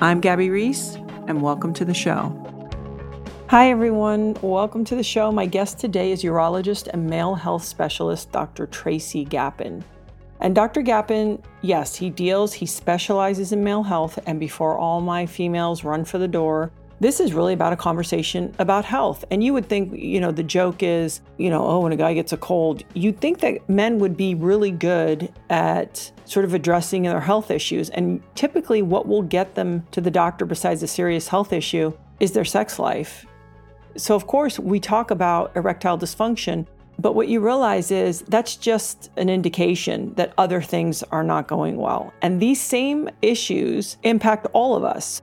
I'm Gabby Reece, and welcome to the show. Hi, everyone. Welcome to the show. My guest today is urologist and male health specialist Dr. Tracy Gapin. And Dr. Gapin, yes, he deals, he specializes in male health. And before all my females run for the door, this is really about a conversation about health. And you would think, you know, the joke is, you know, oh, when a guy gets a cold, you'd think that men would be really good at sort of addressing their health issues. And typically, what will get them to the doctor besides a serious health issue is their sex life. So, of course, we talk about erectile dysfunction, but what you realize is that's just an indication that other things are not going well. And these same issues impact all of us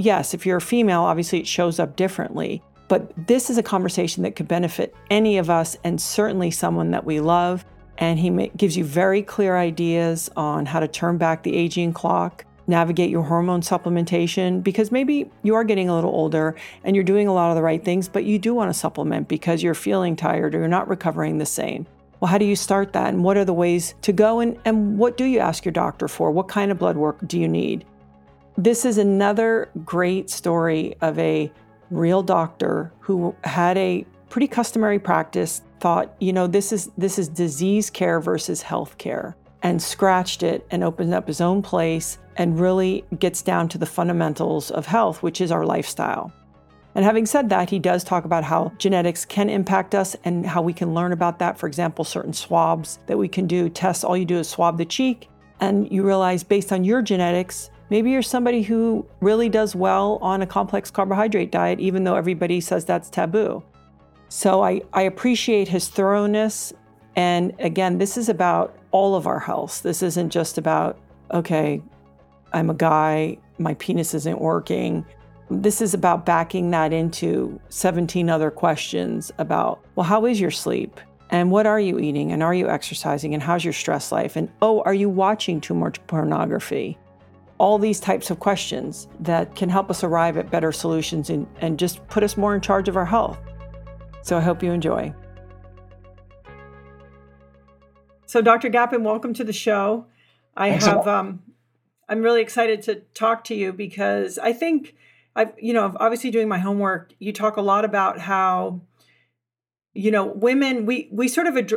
yes, if you're a female, obviously it shows up differently. But this is a conversation that could benefit any of us and certainly someone that we love. And he gives you very clear ideas on how to turn back the aging clock, navigate your hormone supplementation, because maybe you are getting a little older and you're doing a lot of the right things, but you do want to supplement because you're feeling tired or you're not recovering the same. Well, how do you start that? And what are the ways to go? And, and what do you ask your doctor for? What kind of blood work do you need? This is another great story of a real doctor who had a pretty customary practice thought, you know, this is this is disease care versus health care and scratched it and opened up his own place and really gets down to the fundamentals of health, which is our lifestyle. And having said that, he does talk about how genetics can impact us and how we can learn about that. For example, certain swabs that we can do, tests, all you do is swab the cheek, and you realize based on your genetics, Maybe you're somebody who really does well on a complex carbohydrate diet, even though everybody says that's taboo. So I, I appreciate his thoroughness. And again, this is about all of our health. This isn't just about, okay, I'm a guy, my penis isn't working. This is about backing that into 17 other questions about, well, how is your sleep? And what are you eating? And are you exercising? And how's your stress life? And oh, are you watching too much pornography? all these types of questions that can help us arrive at better solutions and, and just put us more in charge of our health. So I hope you enjoy. So, Dr. Gapin, welcome to the show. I Thanks have, um, I'm really excited to talk to you because I think I've, you know, obviously doing my homework, you talk a lot about how, you know, women, we, we sort of ad-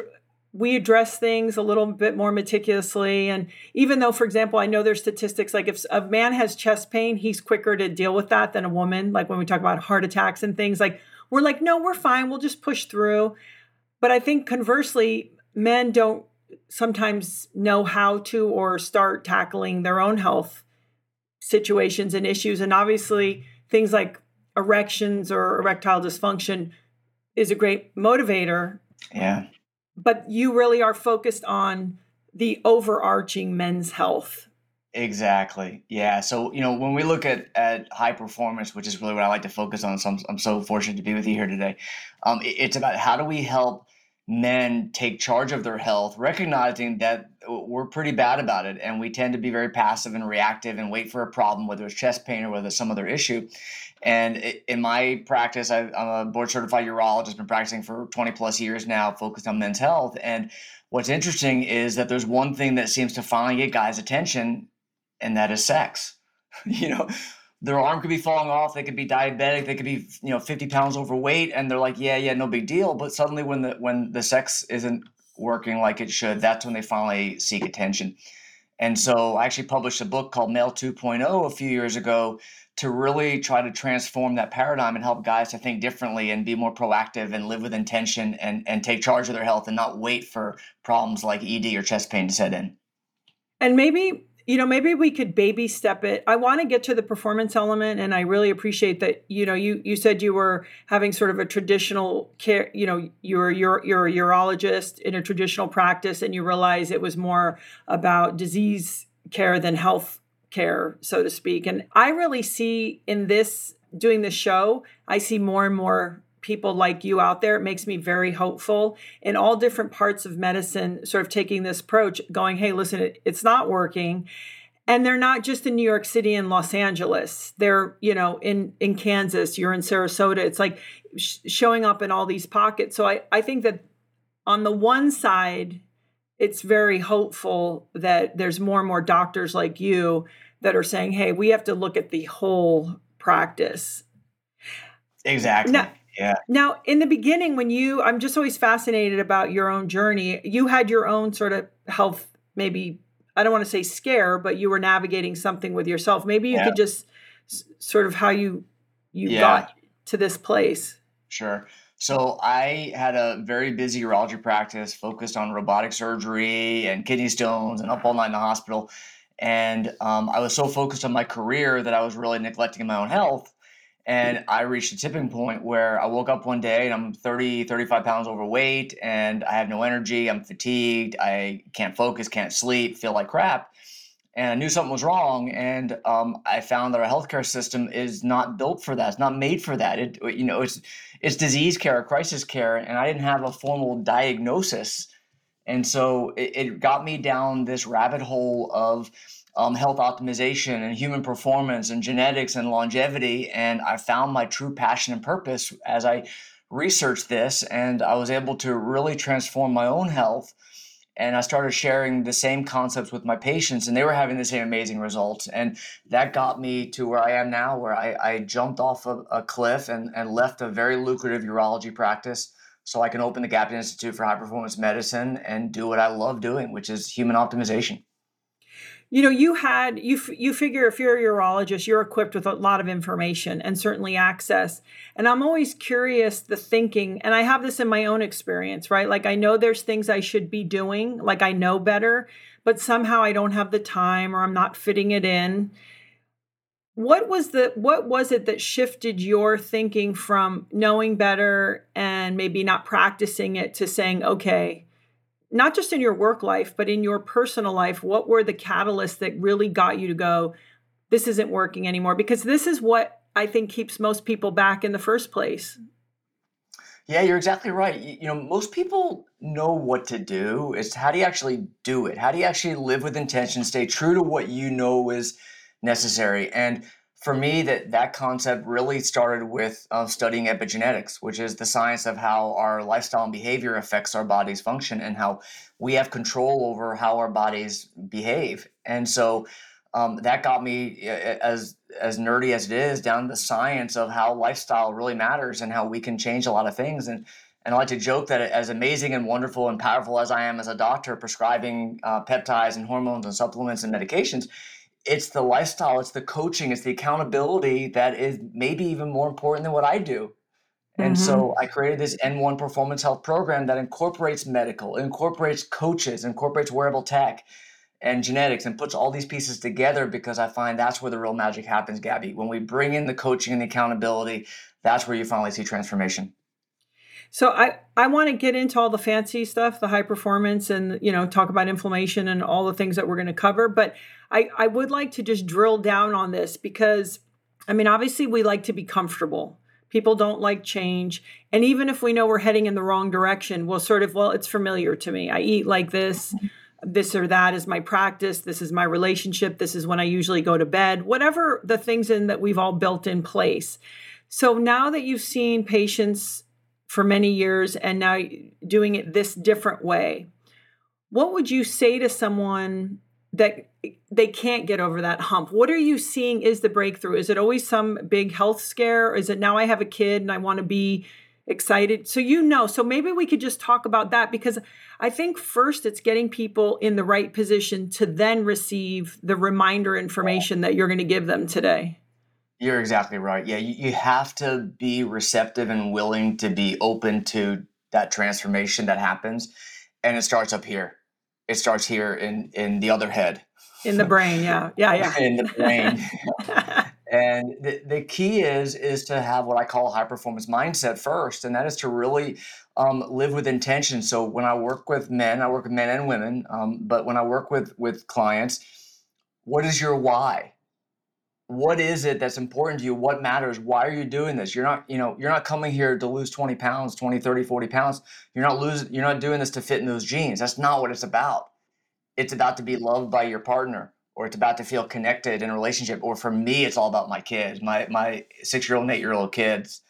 we address things a little bit more meticulously. And even though, for example, I know there's statistics like if a man has chest pain, he's quicker to deal with that than a woman. Like when we talk about heart attacks and things, like we're like, no, we're fine. We'll just push through. But I think conversely, men don't sometimes know how to or start tackling their own health situations and issues. And obviously, things like erections or erectile dysfunction is a great motivator. Yeah but you really are focused on the overarching men's health. Exactly. Yeah. So, you know, when we look at, at high performance, which is really what I like to focus on, so I'm, I'm so fortunate to be with you here today. Um, it, it's about how do we help men take charge of their health, recognizing that we're pretty bad about it, and we tend to be very passive and reactive and wait for a problem, whether it's chest pain or whether it's some other issue. And in my practice, i am a board certified urologist, been practicing for 20 plus years now, focused on men's health. And what's interesting is that there's one thing that seems to finally get guys' attention, and that is sex. you know, their arm could be falling off, they could be diabetic, they could be you know 50 pounds overweight, and they're like, yeah, yeah, no big deal. But suddenly, when the when the sex isn't working like it should, that's when they finally seek attention. And so I actually published a book called Male 2.0 a few years ago to really try to transform that paradigm and help guys to think differently and be more proactive and live with intention and, and take charge of their health and not wait for problems like ED or chest pain to set in. And maybe you know maybe we could baby step it. I want to get to the performance element and i really appreciate that you know you you said you were having sort of a traditional care you know you're you're you're a urologist in a traditional practice and you realize it was more about disease care than health care so to speak. And i really see in this doing this show i see more and more people like you out there. It makes me very hopeful in all different parts of medicine, sort of taking this approach, going, hey, listen, it, it's not working. And they're not just in New York City and Los Angeles. They're, you know, in in Kansas, you're in Sarasota. It's like sh- showing up in all these pockets. So I, I think that on the one side, it's very hopeful that there's more and more doctors like you that are saying, hey, we have to look at the whole practice. Exactly. Now, yeah. Now, in the beginning, when you, I'm just always fascinated about your own journey. You had your own sort of health, maybe, I don't want to say scare, but you were navigating something with yourself. Maybe you yeah. could just sort of how you, you yeah. got to this place. Sure. So I had a very busy urology practice focused on robotic surgery and kidney stones and up all night in the hospital. And um, I was so focused on my career that I was really neglecting my own health and I reached a tipping point where I woke up one day and I'm 30, 35 pounds overweight and I have no energy. I'm fatigued. I can't focus, can't sleep, feel like crap. And I knew something was wrong. And um, I found that our healthcare system is not built for that. It's not made for that. It, you know, it's, it's disease care, crisis care. And I didn't have a formal diagnosis. And so it, it got me down this rabbit hole of, um, health optimization and human performance and genetics and longevity. And I found my true passion and purpose as I researched this, and I was able to really transform my own health. And I started sharing the same concepts with my patients, and they were having the same amazing results. And that got me to where I am now, where I, I jumped off a, a cliff and, and left a very lucrative urology practice so I can open the Gapin Institute for High Performance Medicine and do what I love doing, which is human optimization you know you had you you figure if you're a urologist you're equipped with a lot of information and certainly access. And i'm always curious the thinking and i have this in my own experience right? Like i know there's things i should be doing like i know better but somehow i don't have the time or i'm not fitting it in. What was the what was it that shifted your thinking from knowing better and maybe not practicing it to saying okay not just in your work life, but in your personal life, what were the catalysts that really got you to go, this isn't working anymore? Because this is what I think keeps most people back in the first place. Yeah, you're exactly right. You know, most people know what to do. It's how do you actually do it? How do you actually live with intention, stay true to what you know is necessary? And for me that that concept really started with uh, studying epigenetics which is the science of how our lifestyle and behavior affects our body's function and how we have control over how our bodies behave. And so um, that got me as as nerdy as it is down the science of how lifestyle really matters and how we can change a lot of things. And and I like to joke that as amazing and wonderful and powerful as I am as a doctor prescribing uh, peptides and hormones and supplements and medications, it's the lifestyle, it's the coaching, it's the accountability that is maybe even more important than what I do. And mm-hmm. so I created this N1 performance health program that incorporates medical, incorporates coaches, incorporates wearable tech and genetics and puts all these pieces together because I find that's where the real magic happens, Gabby. When we bring in the coaching and the accountability, that's where you finally see transformation. So I I want to get into all the fancy stuff, the high performance and you know, talk about inflammation and all the things that we're going to cover, but I I would like to just drill down on this because I mean, obviously we like to be comfortable. People don't like change. And even if we know we're heading in the wrong direction, we'll sort of, well, it's familiar to me. I eat like this. this or that is my practice, this is my relationship, this is when I usually go to bed, whatever the things in that we've all built in place. So now that you've seen patients for many years and now doing it this different way, what would you say to someone that eh, they can't get over that hump? What are you seeing is the breakthrough? Is it always some big health scare? Is it now I have a kid and I want to be excited. So you know, so maybe we could just talk about that because I think first it's getting people in the right position to then receive the reminder information that you're going to give them today. You're exactly right. Yeah, you, you have to be receptive and willing to be open to that transformation that happens. And it starts up here. It starts here in in the other head. In the brain, yeah. Yeah, yeah. in the brain. And the, the key is is to have what I call a high performance mindset first, and that is to really um, live with intention. So when I work with men, I work with men and women, um, but when I work with with clients, what is your why? What is it that's important to you? What matters? Why are you doing this? You're not, you know, you're not coming here to lose 20 pounds, 20, 30, 40 pounds. You're not losing, you're not doing this to fit in those jeans. That's not what it's about. It's about to be loved by your partner or it's about to feel connected in a relationship or for me it's all about my kids my my six year old and eight year old kids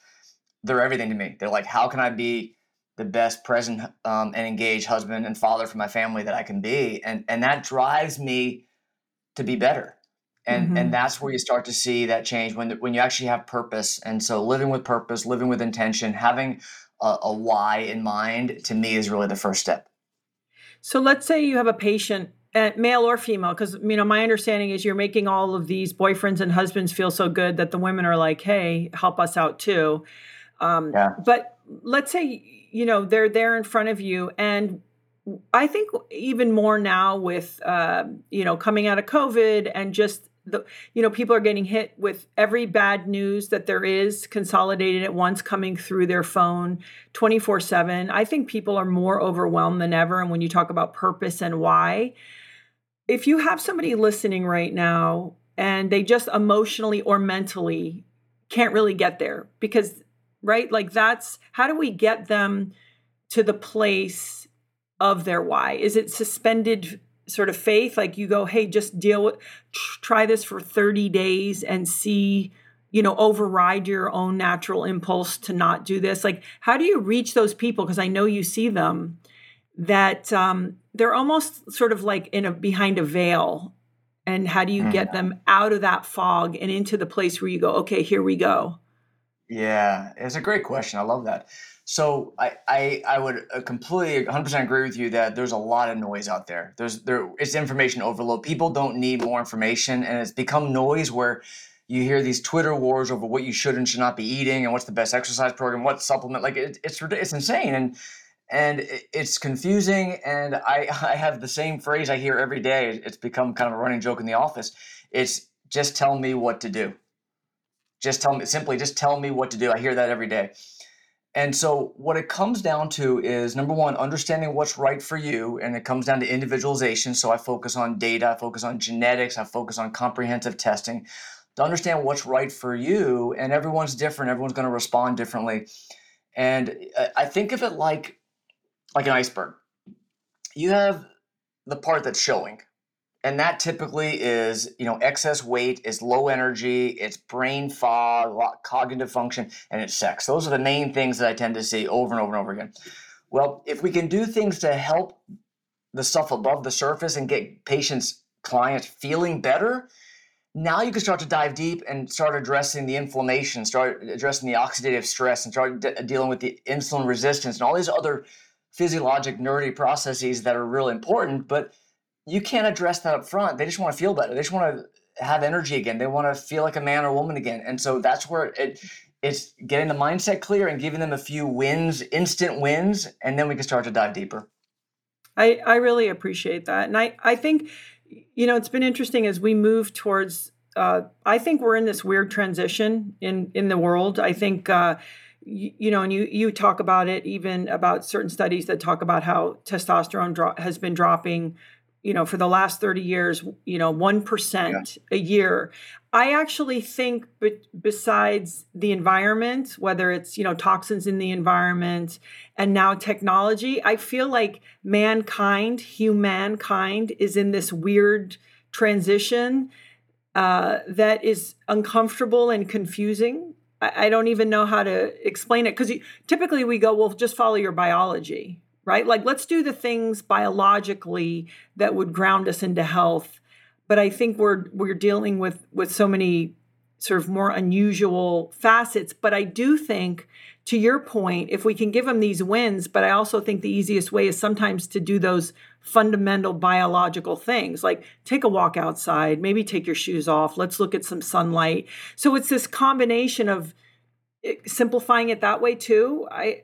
they're everything to me they're like how can i be the best present um, and engaged husband and father for my family that i can be and and that drives me to be better and mm-hmm. and that's where you start to see that change when when you actually have purpose and so living with purpose living with intention having a, a why in mind to me is really the first step so let's say you have a patient uh, male or female because you know my understanding is you're making all of these boyfriends and husbands feel so good that the women are like hey help us out too um, yeah. but let's say you know they're there in front of you and i think even more now with uh, you know coming out of covid and just the you know people are getting hit with every bad news that there is consolidated at once coming through their phone 24/7 i think people are more overwhelmed than ever and when you talk about purpose and why if you have somebody listening right now and they just emotionally or mentally can't really get there because right like that's how do we get them to the place of their why? Is it suspended sort of faith like you go hey just deal with try this for 30 days and see you know override your own natural impulse to not do this. Like how do you reach those people? Because i know you see them that um, they're almost sort of like in a behind a veil. And how do you get mm. them out of that fog and into the place where you go okay here we go yeah it's a great question i love that. So i i, I would uh, completely 100% agree with you that there's a lot of noise out there. There's there it's information overload. People don't need more information and it's become noise where you hear these Twitter wars over what you should and should not be eating and what's the best exercise program, what supplement. Like it, it's it's insane, and and it's confusing and I, I have the same phrase i hear every day it's become kind of a running joke in the office. It's just tell me what to do just tell me simply just tell me what to do. I hear that every day. And so what it comes down to is number one understanding what's right for you and it comes down to individualization. So i focus on data i focus on genetics i focus on comprehensive testing to understand what's right for you and everyone's different everyone's going to respond differently. And i think of it like like an iceberg. You have the part that's showing, and that typically is you know excess weight, is low energy, it's brain fog, cognitive function, and it's sex. Those are the main things that I tend to see over and over and over again. Well, if we can do things to help the stuff above the surface and get patients, clients feeling better, now you can start to dive deep and start addressing the inflammation, start addressing the oxidative stress, and start de- dealing with the insulin resistance and all these other physiologic nerdy processes that are really important, but you can't address that up front. They just want to feel better. They just want to have energy again. They want to feel like a man or woman again. And so that's where it it's getting the mindset clear and giving them a few wins, instant wins, and then we can start to dive deeper. I, I really appreciate that. And I, I think, you know, it's been interesting as we move towards uh, I think we're in this weird transition in in the world. I think uh, you, know, and you you talk about it even about certain studies that talk about how testosterone dro- has been dropping you know, for the last 30 years, you know, 1% yeah. a year. I actually think, but besides the environment, whether it's, you know, toxins in the environment and now technology, I feel like mankind, humankind, is in this weird transition uh, that is uncomfortable and confusing. I, I don't even know how to explain it because typically we go, well, just follow your biology right? Like let's do the things biologically that would ground us into health. But I think we're we're dealing with with so many sort of more unusual facets. But I do think, to your point, if we can give them these wins, but I also think the easiest way is sometimes to do those fundamental biological things like take a walk outside, maybe take your shoes off, let's look at some sunlight. So it's this combination of eh, simplifying it that way too. I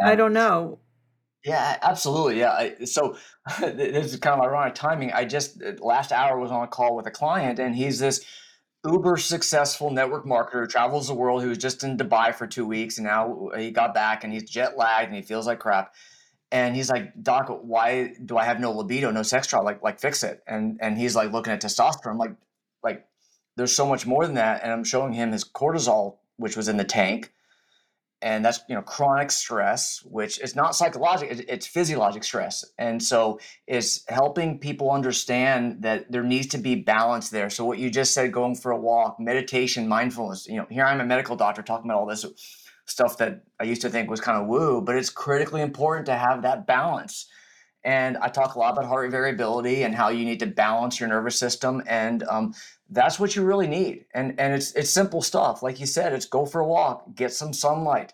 I don't know. Yeah, absolutely. Yeah. I, so this is kind of ironic timing. I just uh, last hour was on a call with a client, and he's this uber successful network marketer, who travels the world. He was just in Dubai for two weeks, and now he got back, and he's jet lagged, and he feels like crap. And he's like, Doc, why do I have no libido, no sex drive? Like, like fix it. And and he's like looking at testosterone, I'm like, like there's so much more than that. And I'm showing him his cortisol, which was in the tank and that's you know chronic stress which is not psychological it's physiologic stress. And so it's helping people understand that there needs to be balance there. So what you just said going for a walk meditation mindfulness you know here i'm a medical doctor talking about all this stuff that i used to think was kind of woo but it's critically important to have that balance. And i talk a lot about heart rate variability and how you need to balance your nervous system and um, that's what you really need. And and it's it's simple stuff. Like you said, it's go for a walk, get some sunlight,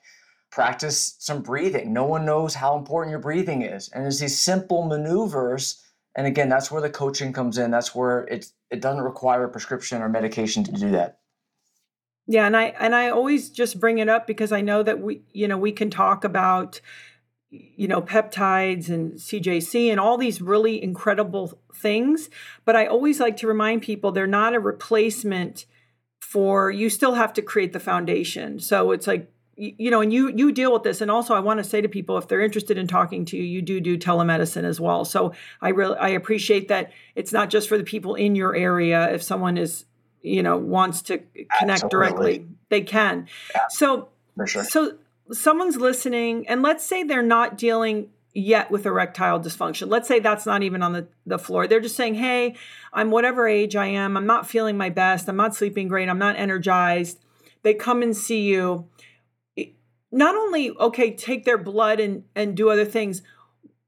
practice some breathing. No one knows how important your breathing is. And it's these simple maneuvers. And again, that's where the coaching comes in. That's where it it doesn't require a prescription or medication to do that. Yeah, and I and I always just bring it up because I know that we, you know, we can talk about you know, peptides and CJC and all these really incredible things. But I always like to remind people they're not a replacement for you still have to create the foundation. So it's like you know and you you deal with this and also i want to say to people if they're interested in talking to you you do do telemedicine as well so i really i appreciate that it's not just for the people in your area if someone is you know wants to connect Absolutely. directly they can yeah, so sure. so someone's listening and let's say they're not dealing yet with erectile dysfunction. Let's say that's not even on the, the floor. They're just saying, hey, I'm whatever age I am. I'm not feeling my best. I'm not sleeping great. I'm not energized. They come and see you. Not only, okay, take their blood and, and do other things,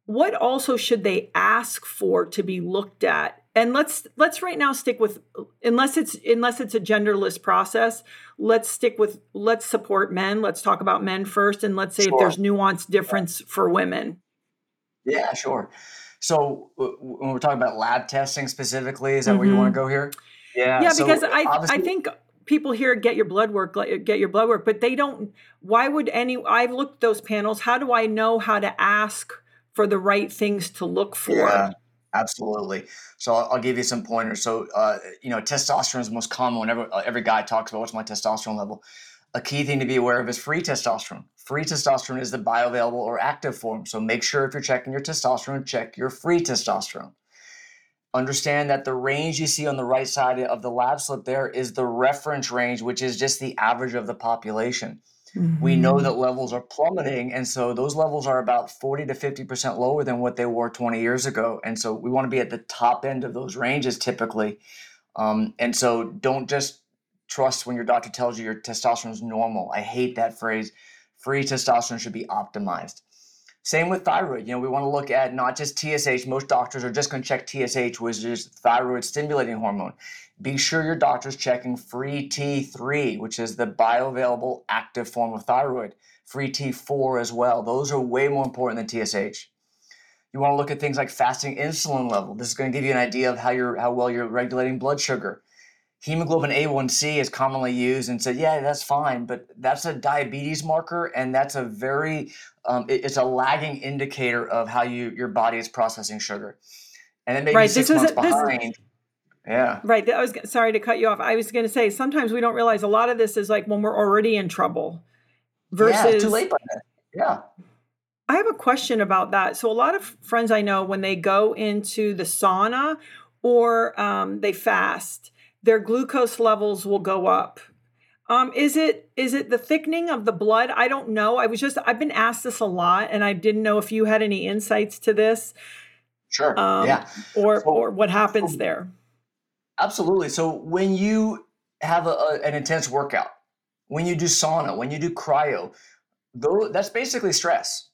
what also should they ask for to be looked at and let's let's right now stick with unless it's unless it's a genderless process let's stick with let's support men let's talk about men first and let's say sure. if there's nuanced difference for women yeah sure so when we're talking about lab testing specifically is that mm-hmm. where you want to go here yeah yeah so because i i think people here get your blood work get your blood work but they don't why would any i've looked at those panels how do i know how to ask for the right things to look for yeah. Absolutely. So I'll, give you some pointers. So, uh, you know, testosterone is most common whenever uh, every guy talks about what's my testosterone level. A key thing to be aware of is free testosterone. Free testosterone is the bioavailable or active form. So make sure if you're checking your testosterone, check your free testosterone. Understand that the range you see on the right side of the lab slip there is the reference range, which is just the average of the population. Mm-hmm. We know mm-hmm. that levels are plummeting. And so those levels are about 40 to 50% lower than what they were 20 years ago. And so we want to be at the top end of those ranges typically. Um, and so don't just trust when your doctor tells you your testosterone is normal. I hate that phrase. Free testosterone should be optimized. Same with thyroid. You know, we want to look at not just TSH. Most doctors are just going to check TSH, which is thyroid stimulating hormone. Be sure your doctor's checking free T3, which is the bioavailable active form of thyroid. Free T4 as well. Those are way more important than TSH. You want to look at things like fasting insulin level. This is going to give you an idea of how you're how well you're regulating blood sugar hemoglobin A1C is commonly used and said, yeah, that's fine, but that's a diabetes marker, and that's a very um, it, it's a lagging indicator of how you your body is processing sugar, and it may right. be six months a, behind. This, yeah. Right. I was sorry to cut you off. I was going to say sometimes we don't realize a lot of this is like when we're already in trouble. Versus, yeah, too late by then. Yeah. I have a question about that. So, a lot of friends I know, when they go into the sauna or um, they fast, their glucose levels will go up. Um, is it is it the thickening of the blood? I don't know. I was just I've been asked this a lot, and I didn't know if you had any insights to this. Sure. Um, yeah. Or so, or what happens so, there? Absolutely. So when you have a, a, an intense workout, when you do sauna, when you do cryo, though that's basically stress.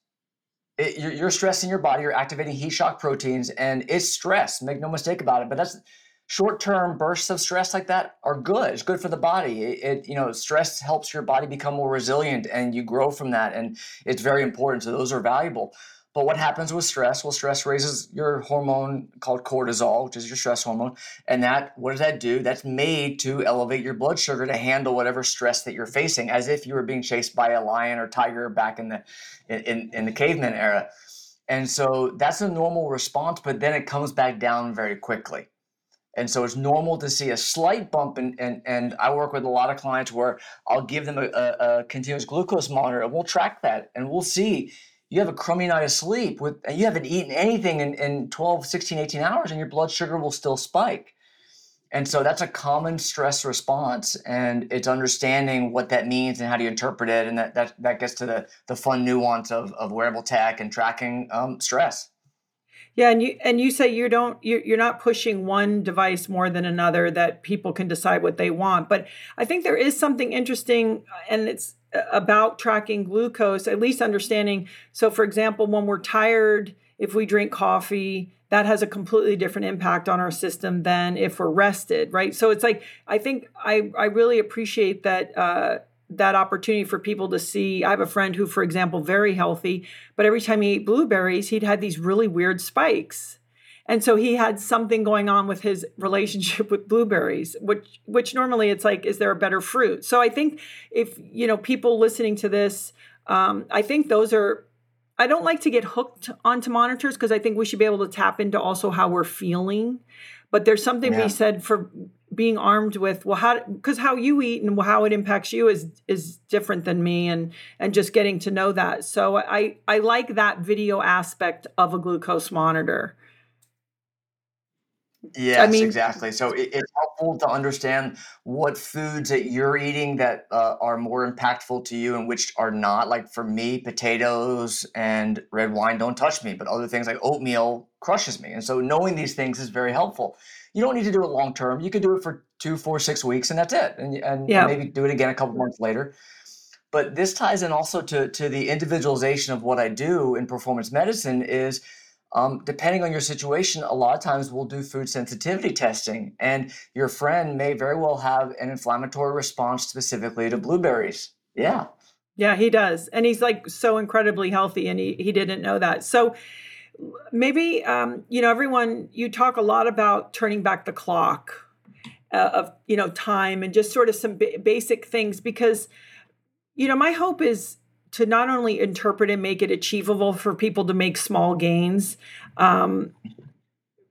It, you're, you're stressing your body. You're activating heat shock proteins, and it's stress. Make no mistake about it. But that's short-term bursts of stress like that are good. It's good for the body. It, it, you know, stress helps your body become more resilient and you grow from that and it's very important. So those are valuable. But what happens with stress? Well, stress raises your hormone called cortisol, which is your stress hormone. And that, what does that do? That's made to elevate your blood sugar to handle whatever stress that you're facing, as if you were being chased by a lion or tiger back in the in, in the caveman era. And so that's a normal response, but then it comes back down very quickly. And so it's normal to see a slight bump. And, and, and I work with a lot of clients where I'll give them a, a, a continuous glucose monitor and we'll track that and we'll see you have a crummy night of sleep with you haven't eaten anything in, in 12 16 18 hours and your blood sugar will still spike and so that's a common stress response and it's understanding what that means and how do you interpret it and that that, that gets to the, the fun nuance of, of wearable tech and tracking um, stress yeah, and you and you say you don't you you're not pushing one device more than another that people can decide what they want. But I think there is something interesting, and it's uh, about tracking glucose. At least understanding. So, for example, when we're tired, if we drink coffee, that has a completely different impact on our system than if we're rested, right? So it's like I think I I really appreciate that. Uh, that opportunity for people to see. I have a friend who, for example, very healthy, but every time he ate blueberries, he'd had these really weird spikes. And so he had something going on with his relationship with blueberries, which which normally it's like, is there a better fruit? So I think if you know people listening to this, um, I think those are. I don't like to get hooked onto monitors because I think we should be able to tap into also how we're feeling. But there's something yeah. we said for being armed with well how because how you eat and how it impacts you is is different than me and and just getting to know that so i i like that video aspect of a glucose monitor Yes, I mean, exactly. So it, it's helpful to understand what foods that you're eating that uh, are more impactful to you and which are not. Like for me, potatoes and red wine don't touch me, but other things like oatmeal crushes me. And so knowing these things is very helpful you don't need to do it long term. You could do it for two, four, six weeks, and that's it. And, and yeah. maybe do it again a couple months later. But this ties in also to, to the individualization of what I do in performance medicine is um, depending on your situation, a lot of times we'll do food sensitivity testing, and your friend may very well have an inflammatory response specifically to blueberries. Yeah. Yeah, he does. And he's like so incredibly healthy, and he, he didn't know that. So, maybe um, you know everyone you talk a lot about turning back the clock uh, of you know time and just sort of some b- basic things because you know my hope is to not only interpret and make it achievable for people to make small gains um,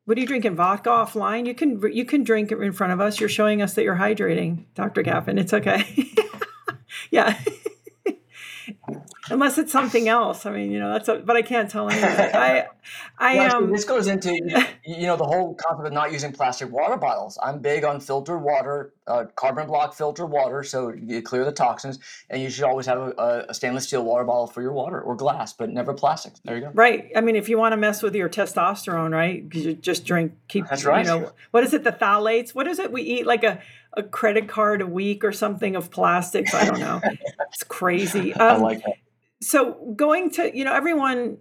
what are you drinking vodka offline? You can you can drink in front of us. You're showing us that you're hydrating dr Gapin it's okay. Yeah unless it's something else. I mean, you know, that's a, but I can't tell anyone. I, I well, um, this goes into you know the whole concept of not using plastic water bottles. I'm big on filtered water, uh, carbon block filtered water, so you clear the toxins. And you should always have a, a, stainless steel water bottle for your water or glass, but never plastic. There you go. Right. I mean, if you want to mess with your testosterone, right? Because you just drink, keep. That's right. You know, what is it? The phthalates. What is it? We eat like a a credit card a week or something of plastics. I don't know. it's crazy. Um, I like that so going to you know everyone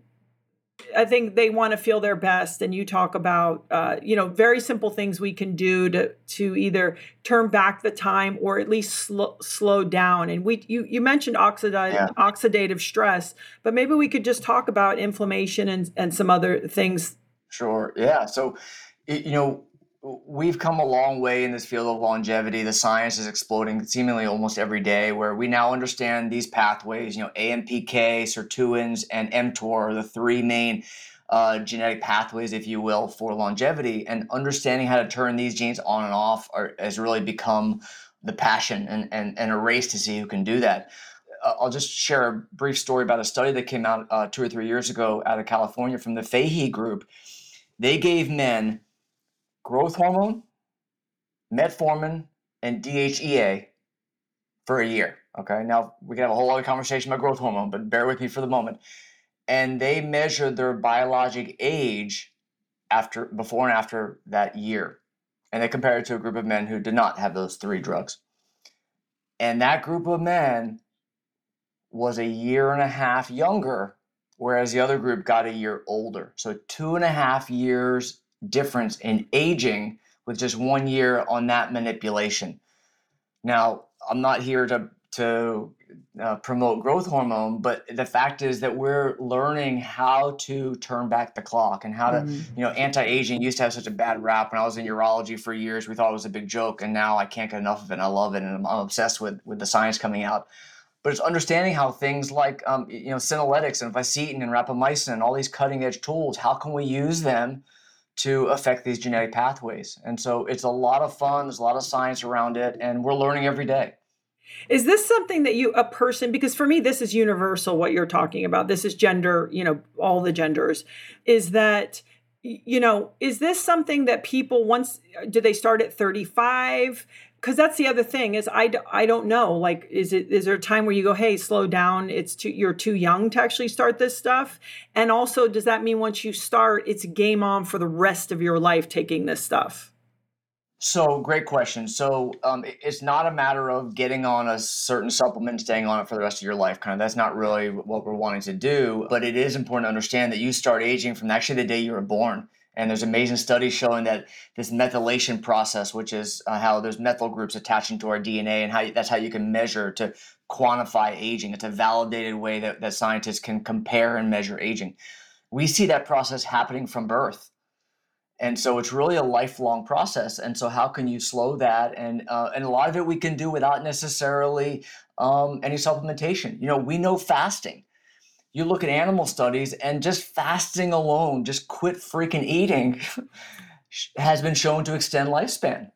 I think they want to feel their best, and you talk about uh, you know very simple things we can do to to either turn back the time or at least slow, slow down. And we you you mentioned oxidative yeah. oxidative stress, but maybe we could just talk about inflammation and and some other things. Sure. Yeah. So you know we've come a long way in this field of longevity. The science is exploding seemingly almost every day, where we now understand these pathways. You know, AMPK, sirtuins, and mTOR are the three main uh, genetic pathways, if you will, for longevity. And understanding how to turn these genes on and off are, has really become the passion and, and, and a race to see who can do that. uh, I'll just share a brief story about a study that came out uh, two or three years ago out of California from the Fahy group. They gave men growth hormone, metformin, and DHEA for a year. Okay, now we can have a whole other conversation about growth hormone, but bear with me for the moment. And they measured their biologic age after, before and after that year, and they compared it to a group of men who did not have those three drugs. And that group of men was a year and a half younger, whereas the other group got a year older. So two and a half years difference in aging with just one year on that manipulation. Now, I'm not here to to uh, promote growth hormone, but the fact is that we're learning how to turn back the clock and how to, mm-hmm. you know, anti-aging used to have such a bad rap. When I was in urology for years, we thought it was a big joke, and now I can't get enough of it. And I love it, and I'm, I'm obsessed with with the science coming out. But it's understanding how things like, um, you know, senolytics and fisetin and rapamycin and all these cutting edge tools, how can we use them to affect these genetic pathways. And so it's a lot of fun, there's a lot of science around it, and we're learning every day. Is this something that you, a person, because for me, this is universal what you're talking about. This is gender, you know, all the genders. Is that, you know, is this something that people once, uh, do they start at 35? Because that's the other thing is I, I don't know like is it is there a time where you go hey slow down. It's too you're too young to actually start this stuff. And also does that mean once you start it's game on for the rest of your life taking this stuff? So great question. So um, it's not a matter of getting on a certain supplement staying on it for the rest of your life kind of that's not really what we're wanting to do but it is important to understand that you start aging from actually the day you were born and there's amazing studies showing that this methylation process, which is uh, how there's methyl groups attaching to our DNA, and how that's how you can measure to quantify aging. It's a validated way that, that scientists can compare and measure aging. We see that process happening from birth. And so it's really a lifelong process. And so, how can you slow that? And uh, and a lot of it we can do without necessarily um, any supplementation. You know, we know fasting you look at animal studies and just fasting alone, just quit freaking eating, has been shown to extend lifespan.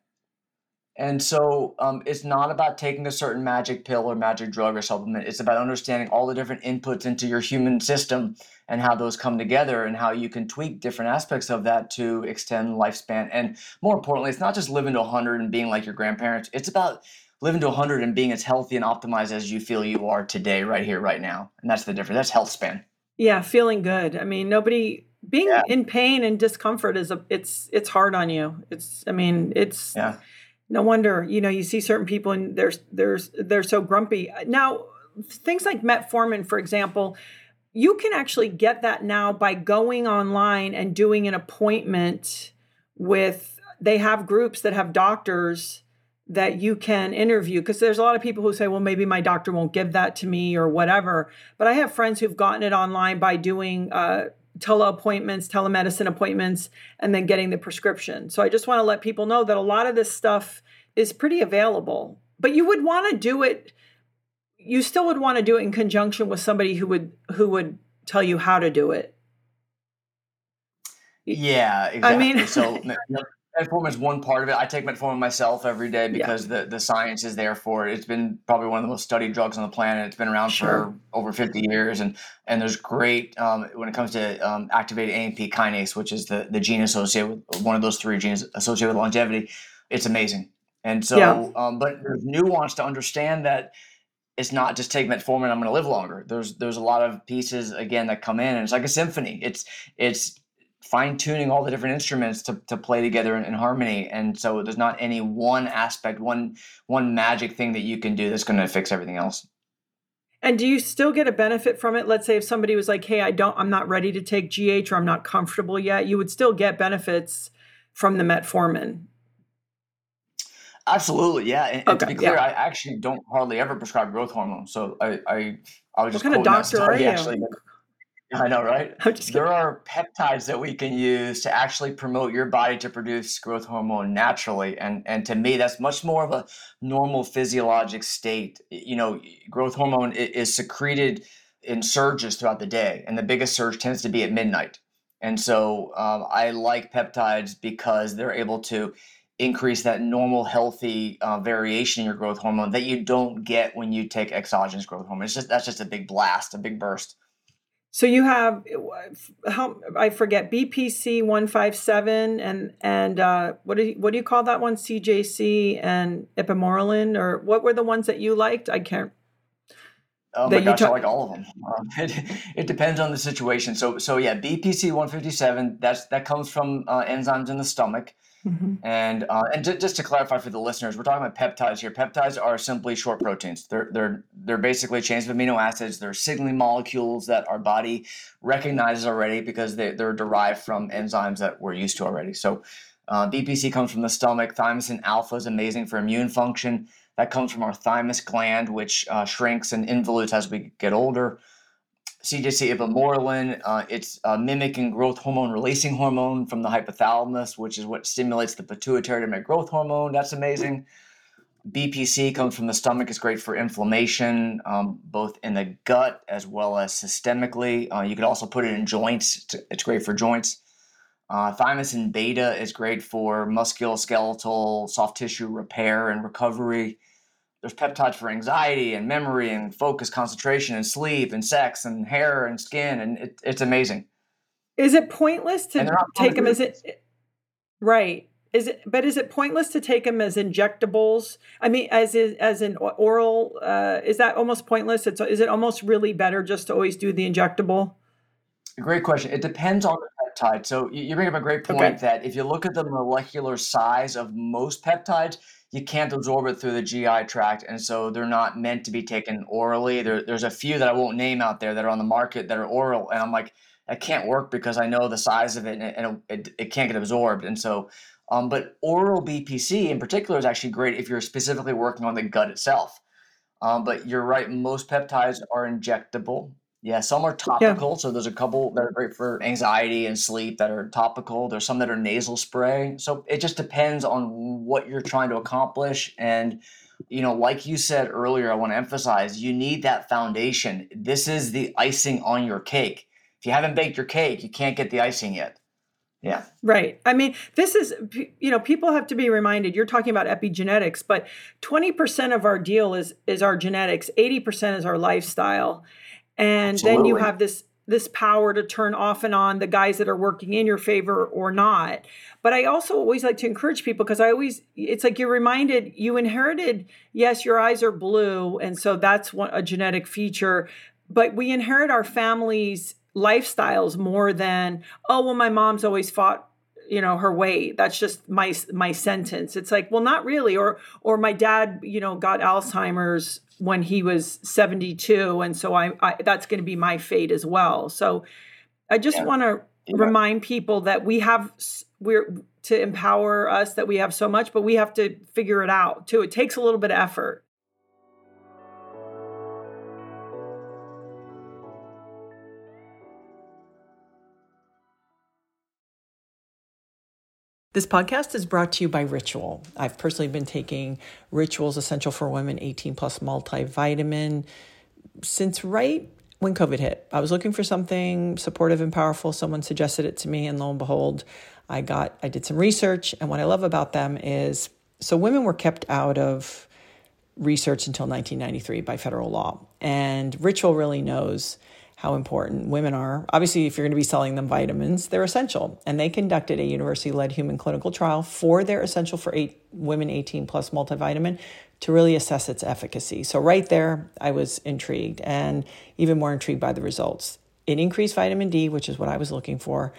And so um, it's not about taking a certain magic pill or magic drug or supplement. It's about understanding all the different inputs into your human system and how those come together and how you can tweak different aspects of that to extend lifespan. And more importantly, it's not just living to 100 and being like your grandparents. It's about living to 100 and being as healthy and optimized as you feel you are today, right here, right now. And that's the difference. That's health span. Yeah, feeling good. I mean, nobody being yeah. in pain and discomfort is a it's it's hard on you. It's I mean, it's yeah. no wonder, you know, you see certain people and they're they're they're so grumpy. Now, things like metformin, for example, you can actually get that now by going online and doing an appointment with they have groups that have doctors that you can interview because there's a lot of people who say well maybe my doctor won't give that to me or whatever. But i have friends who've gotten it online by doing uh, tele appointments telemedicine appointments and then getting the prescription. So i just want to let people know that a lot of this stuff is pretty available. But you would want to do it you still would want to do it in conjunction with somebody who would who would tell you how to do it. Yeah exactly. i mean so metformin is one part of it. I take metformin myself every day because yeah. the, the science is there for it. It's been probably one of the most studied drugs on the planet. It's been around sure. for over 50 years. And, and there's great, um, when it comes to um, activated AMP kinase, which is the, the gene associated with one of those three genes associated with longevity, it's amazing. And so, yeah. um, but there's nuance to understand that it's not just take metformin, I'm going to live longer. There's, there's a lot of pieces again that come in and it's like a symphony. It's, it's, fine tuning all the different instruments to, to play together in, in, harmony. And so there's not any one aspect, one one magic thing that you can do that's going to fix everything else. And do you still get a benefit from it? Let's say if somebody was like, "Hey, I don't, I'm not ready to take GH, or I'm not comfortable yet," you would still get benefits from the metformin. Absolutely, yeah. And, okay, and to be clear, yeah. I actually don't hardly ever prescribe growth hormone. So I, I, I was just what kind of doctor are you? Actually, I know, right? there are peptides that we can use to actually promote your body to produce growth hormone naturally, and and to me, that's much more of a normal physiologic state. You know, growth hormone is secreted in surges throughout the day, and the biggest surge tends to be at midnight. And so, um, I like peptides because they're able to increase that normal healthy uh, variation in your growth hormone that you don't get when you take exogenous growth hormone. It's just that's just a big blast, a big burst. So you have how I forget BPC one five seven and and uh, what do you, what do you call that one CJC and ipamorelin or what were the ones that you liked? I can't. Oh my gosh, I like all of them. Um, it, it depends on the situation. So so yeah, BPC one fifty seven. That's that comes from uh, enzymes in the stomach. Mm-hmm. And uh, and to, just to clarify for the listeners, we're talking about peptides here. Peptides are simply short proteins. They're they're they're basically chains of amino acids. They're signaling molecules that our body recognizes already because they, they're derived from enzymes that we're used to already. So uh, BPC comes from the stomach. Thymosin alpha is amazing for immune function. That comes from our thymus gland, which uh, shrinks and involutes as we get older. CJC ipamorelin. Uh, it's mimicking growth hormone releasing hormone from the hypothalamus, which is what stimulates the pituitary to make growth hormone. That's amazing. BPC comes from the stomach. It's great for inflammation, um, both in the gut as well as systemically. Uh, you could also put it in joints. It's great for joints. Uh, thymosin beta is great for musculoskeletal soft tissue repair and recovery there's peptides for anxiety and memory and focus, concentration and sleep and sex and hair and skin, and it, it's amazing. Is it pointless to take them as it? Right. Is it? But is it pointless to take them as injectables? I mean, as is, as an oral. Uh, is that almost pointless? It's is it almost really better just to always do the injectable? Great question. It depends on the peptide. So you bring up a great point okay. that if you look at the molecular size of most peptides, you can't absorb it through the GI tract, and so they're not meant to be taken orally. There, there's a few that I won't name out there that are on the market that are oral, and I'm like, that can't work because I know the size of it and, and it, it, can't get absorbed. And so, um, but oral BPC in particular is actually great if you're specifically working on the gut itself. Um, but you're right, most peptides are injectable. Yeah, some are topical. Yeah. So there's a couple that are great for anxiety and sleep that are topical. There's some that are nasal spray. So it just depends on what you're trying to accomplish. And, you know, like you said earlier, I want to emphasize you need that foundation. This is the icing on your cake. If you haven't baked your cake, you can't get the icing yet. Yeah. Right. I mean, this is, you know, people have to be reminded you're talking about epigenetics, but 20% of our deal is is our genetics, 80% is our lifestyle and Absolutely. then you have this this power to turn off and on the guys that are working in your favor or not. But I also always like to encourage people because I always it's like you're reminded you inherited yes your eyes are blue and so that's one a genetic feature, but we inherit our families lifestyles more than oh well my mom's always fought you know her weight that's just my my sentence. It's like well not really. Or or my dad you know got alzheimer's when he was 72 and so i, I that's going to be my fate as well. So i just yeah. want to yeah. remind people that we have we're to empower us that we have so much but we have to figure it out too. It takes a little bit of effort This podcast is brought to you by Ritual. I've personally been taking Ritual's Essential for Women 18 Plus multivitamin since right when COVID hit. I was looking for something supportive and powerful. Someone suggested it to me, and lo and behold, I got I did some research. And what I love about them is so women were kept out of research until 1993 by federal law, and Ritual really knows how important women are. Obviously, if you're going to be selling them vitamins, they're essential. And they conducted a university led human clinical trial for their essential for eight women 18 plus multivitamin to really assess its efficacy. So, right there, I was intrigued and even more intrigued by the results. It increased vitamin D, which is what I was looking for,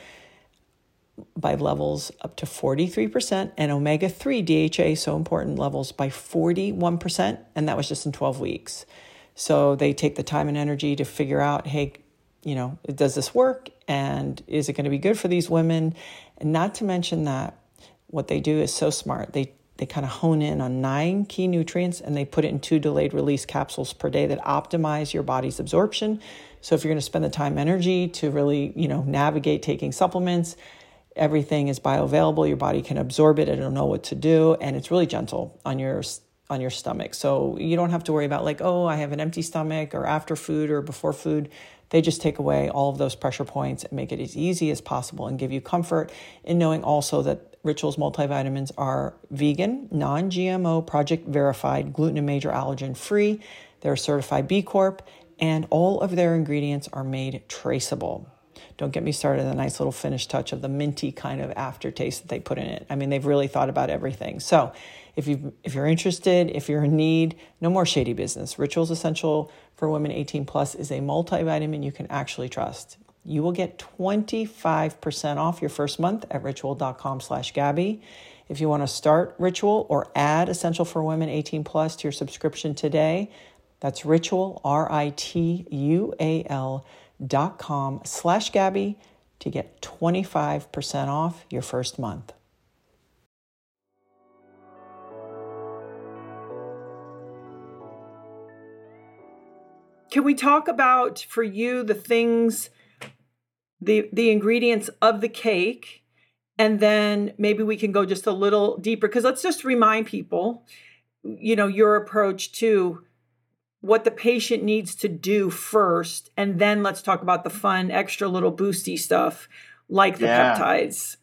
by levels up to 43%, and omega 3 DHA, so important, levels by 41%. And that was just in 12 weeks. So they take the time and energy to figure out, hey, you know, does this work? And is it going to be good for these women? And not to mention that what they do is so smart. They they kind of hone in on nine key nutrients and they put it in two delayed release capsules per day that optimize your body's absorption. So if you're going to spend the time and energy to really, you know, navigate taking supplements, everything is bioavailable. Your body can absorb it. It'll know what to do. And it's really gentle on your on your stomach. So you don't have to worry about like, oh, I have an empty stomach or after food or before food. They just take away all of those pressure points and make it as easy as possible and give you comfort in knowing also that Rituals multivitamins are vegan, non GMO, project verified, gluten and major allergen free. They're certified B Corp, and all of their ingredients are made traceable. Don't get me started on the nice little finish touch of the minty kind of aftertaste that they put in it. I mean, they've really thought about everything. So, if you if you're interested, if you're in need, no more shady business. Rituals Essential for Women 18 Plus is a multivitamin you can actually trust. You will get 25% off your first month at ritual.com slash Gabby. If you want to start Ritual or add Essential for Women 18 Plus to your subscription today, that's Ritual, R-I-T-U-A-L dot com slash Gabby to get 25% off your first month. Can we talk about for you the things the the ingredients of the cake and then maybe we can go just a little deeper because let's just remind people you know your approach to what the patient needs to do first and then let's talk about the fun extra little boosty stuff like the yeah. peptides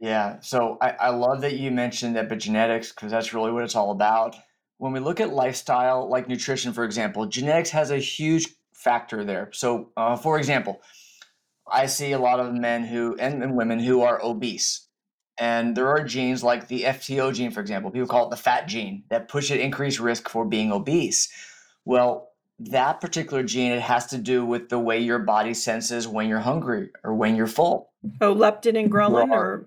yeah so I, I love that you mentioned epigenetics because that's really what it's all about when we look at lifestyle like nutrition for example genetics has a huge factor there so uh, for example I see a lot of men who and, and women who are obese. And there are genes like the FTO gene, for example, people call it the fat gene, that push at increased risk for being obese. Well, that particular gene, it has to do with the way your body senses when you're hungry or when you're full. Oh, leptin and ghrelin, or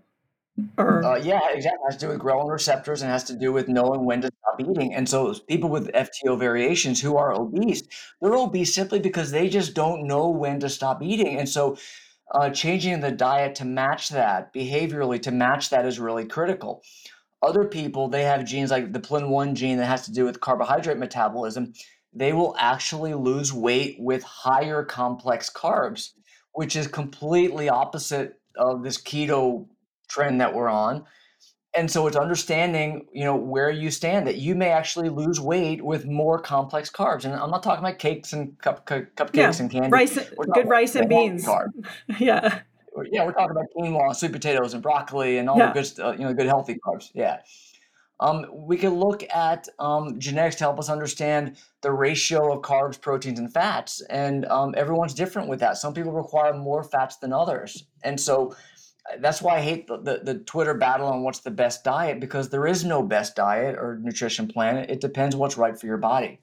or uh, yeah, exactly. It has to do with ghrelin receptors and has to do with knowing when to stop eating. And so people with FTO variations who are obese, they're obese simply because they just don't know when to stop eating. And so uh, changing the diet to match that behaviorally to match that is really critical. Other people, they have genes like the PLIN1 gene that has to do with carbohydrate metabolism. They will actually lose weight with higher complex carbs, which is completely opposite of this keto trend that we're on. And so it's understanding, you know, where you stand that you may actually lose weight with more complex carbs. And I'm not talking about cakes and cup, cup, cupcakes yeah. and candy. Rice, good rice and beans. Carb. yeah. Yeah, we're talking about quinoa, sweet potatoes, and broccoli, and all yeah. the good, uh, you know, good healthy carbs. Yeah. Um, we can look at um, genetics to help us understand the ratio of carbs, proteins, and fats, and um, everyone's different with that. Some people require more fats than others, and so that's why I hate the, the, the, Twitter battle on what's the best diet because there is no best diet or nutrition plan. It depends what's right for your body.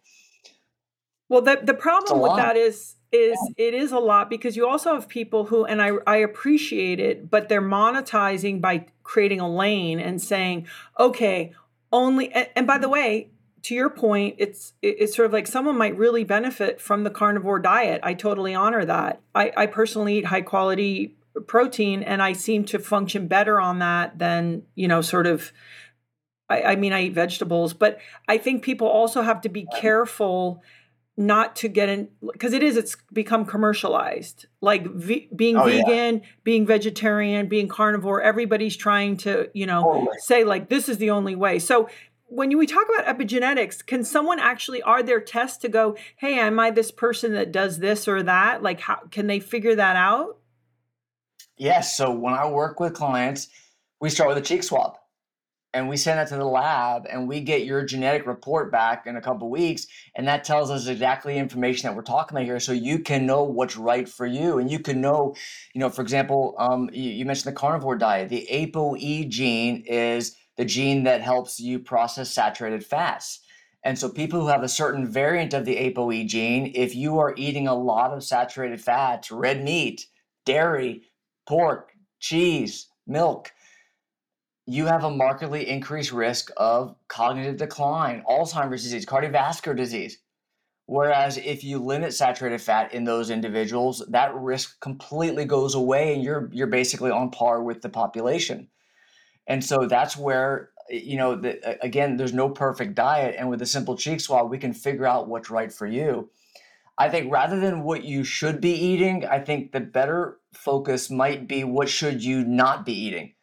Well, the, the problem with that is is yeah. it is a lot because you also have people who and I, I appreciate it, but they're monetizing by creating a lane and saying, okay, only and, and by the way, to your point, it's it's sort of like someone might really benefit from the carnivore diet. I totally honor that. I, I personally eat high quality protein and I seem to function better on that than, you know, sort of I, I mean I eat vegetables, but I think people also have to be careful not to get in because it is it's become commercialized. Like v, being oh, vegan yeah. being vegetarian being carnivore everybody's trying to you know say like this is the only way. So when you, we talk about epigenetics can someone actually are there tests to go hey am i this person that does this or that? Like how can they figure that out? Yes. So when I work with clients, we start with a cheek swab and we send that to the lab and we get your genetic report back in a couple weeks and that tells us exactly information that we're talking about here so you can know what's right for you and you can know you know for example um, you, you mentioned the carnivore diet. The apoe gene is the gene that helps you process saturated fats. And so people who have a certain variant of the apoe gene if you are eating a lot of saturated fats red meat dairy pork, cheese, milk, you have a markedly increased risk of cognitive decline, Alzheimer's disease, cardiovascular disease. Whereas if you limit saturated fat in those individuals, that risk completely goes away and you're you're basically on par with the population. And so that's where you know the, again there's no perfect diet and with a simple cheek swab we can figure out what's right for you. I think rather than what you should be eating, I think the better focus might be what should you not be eating.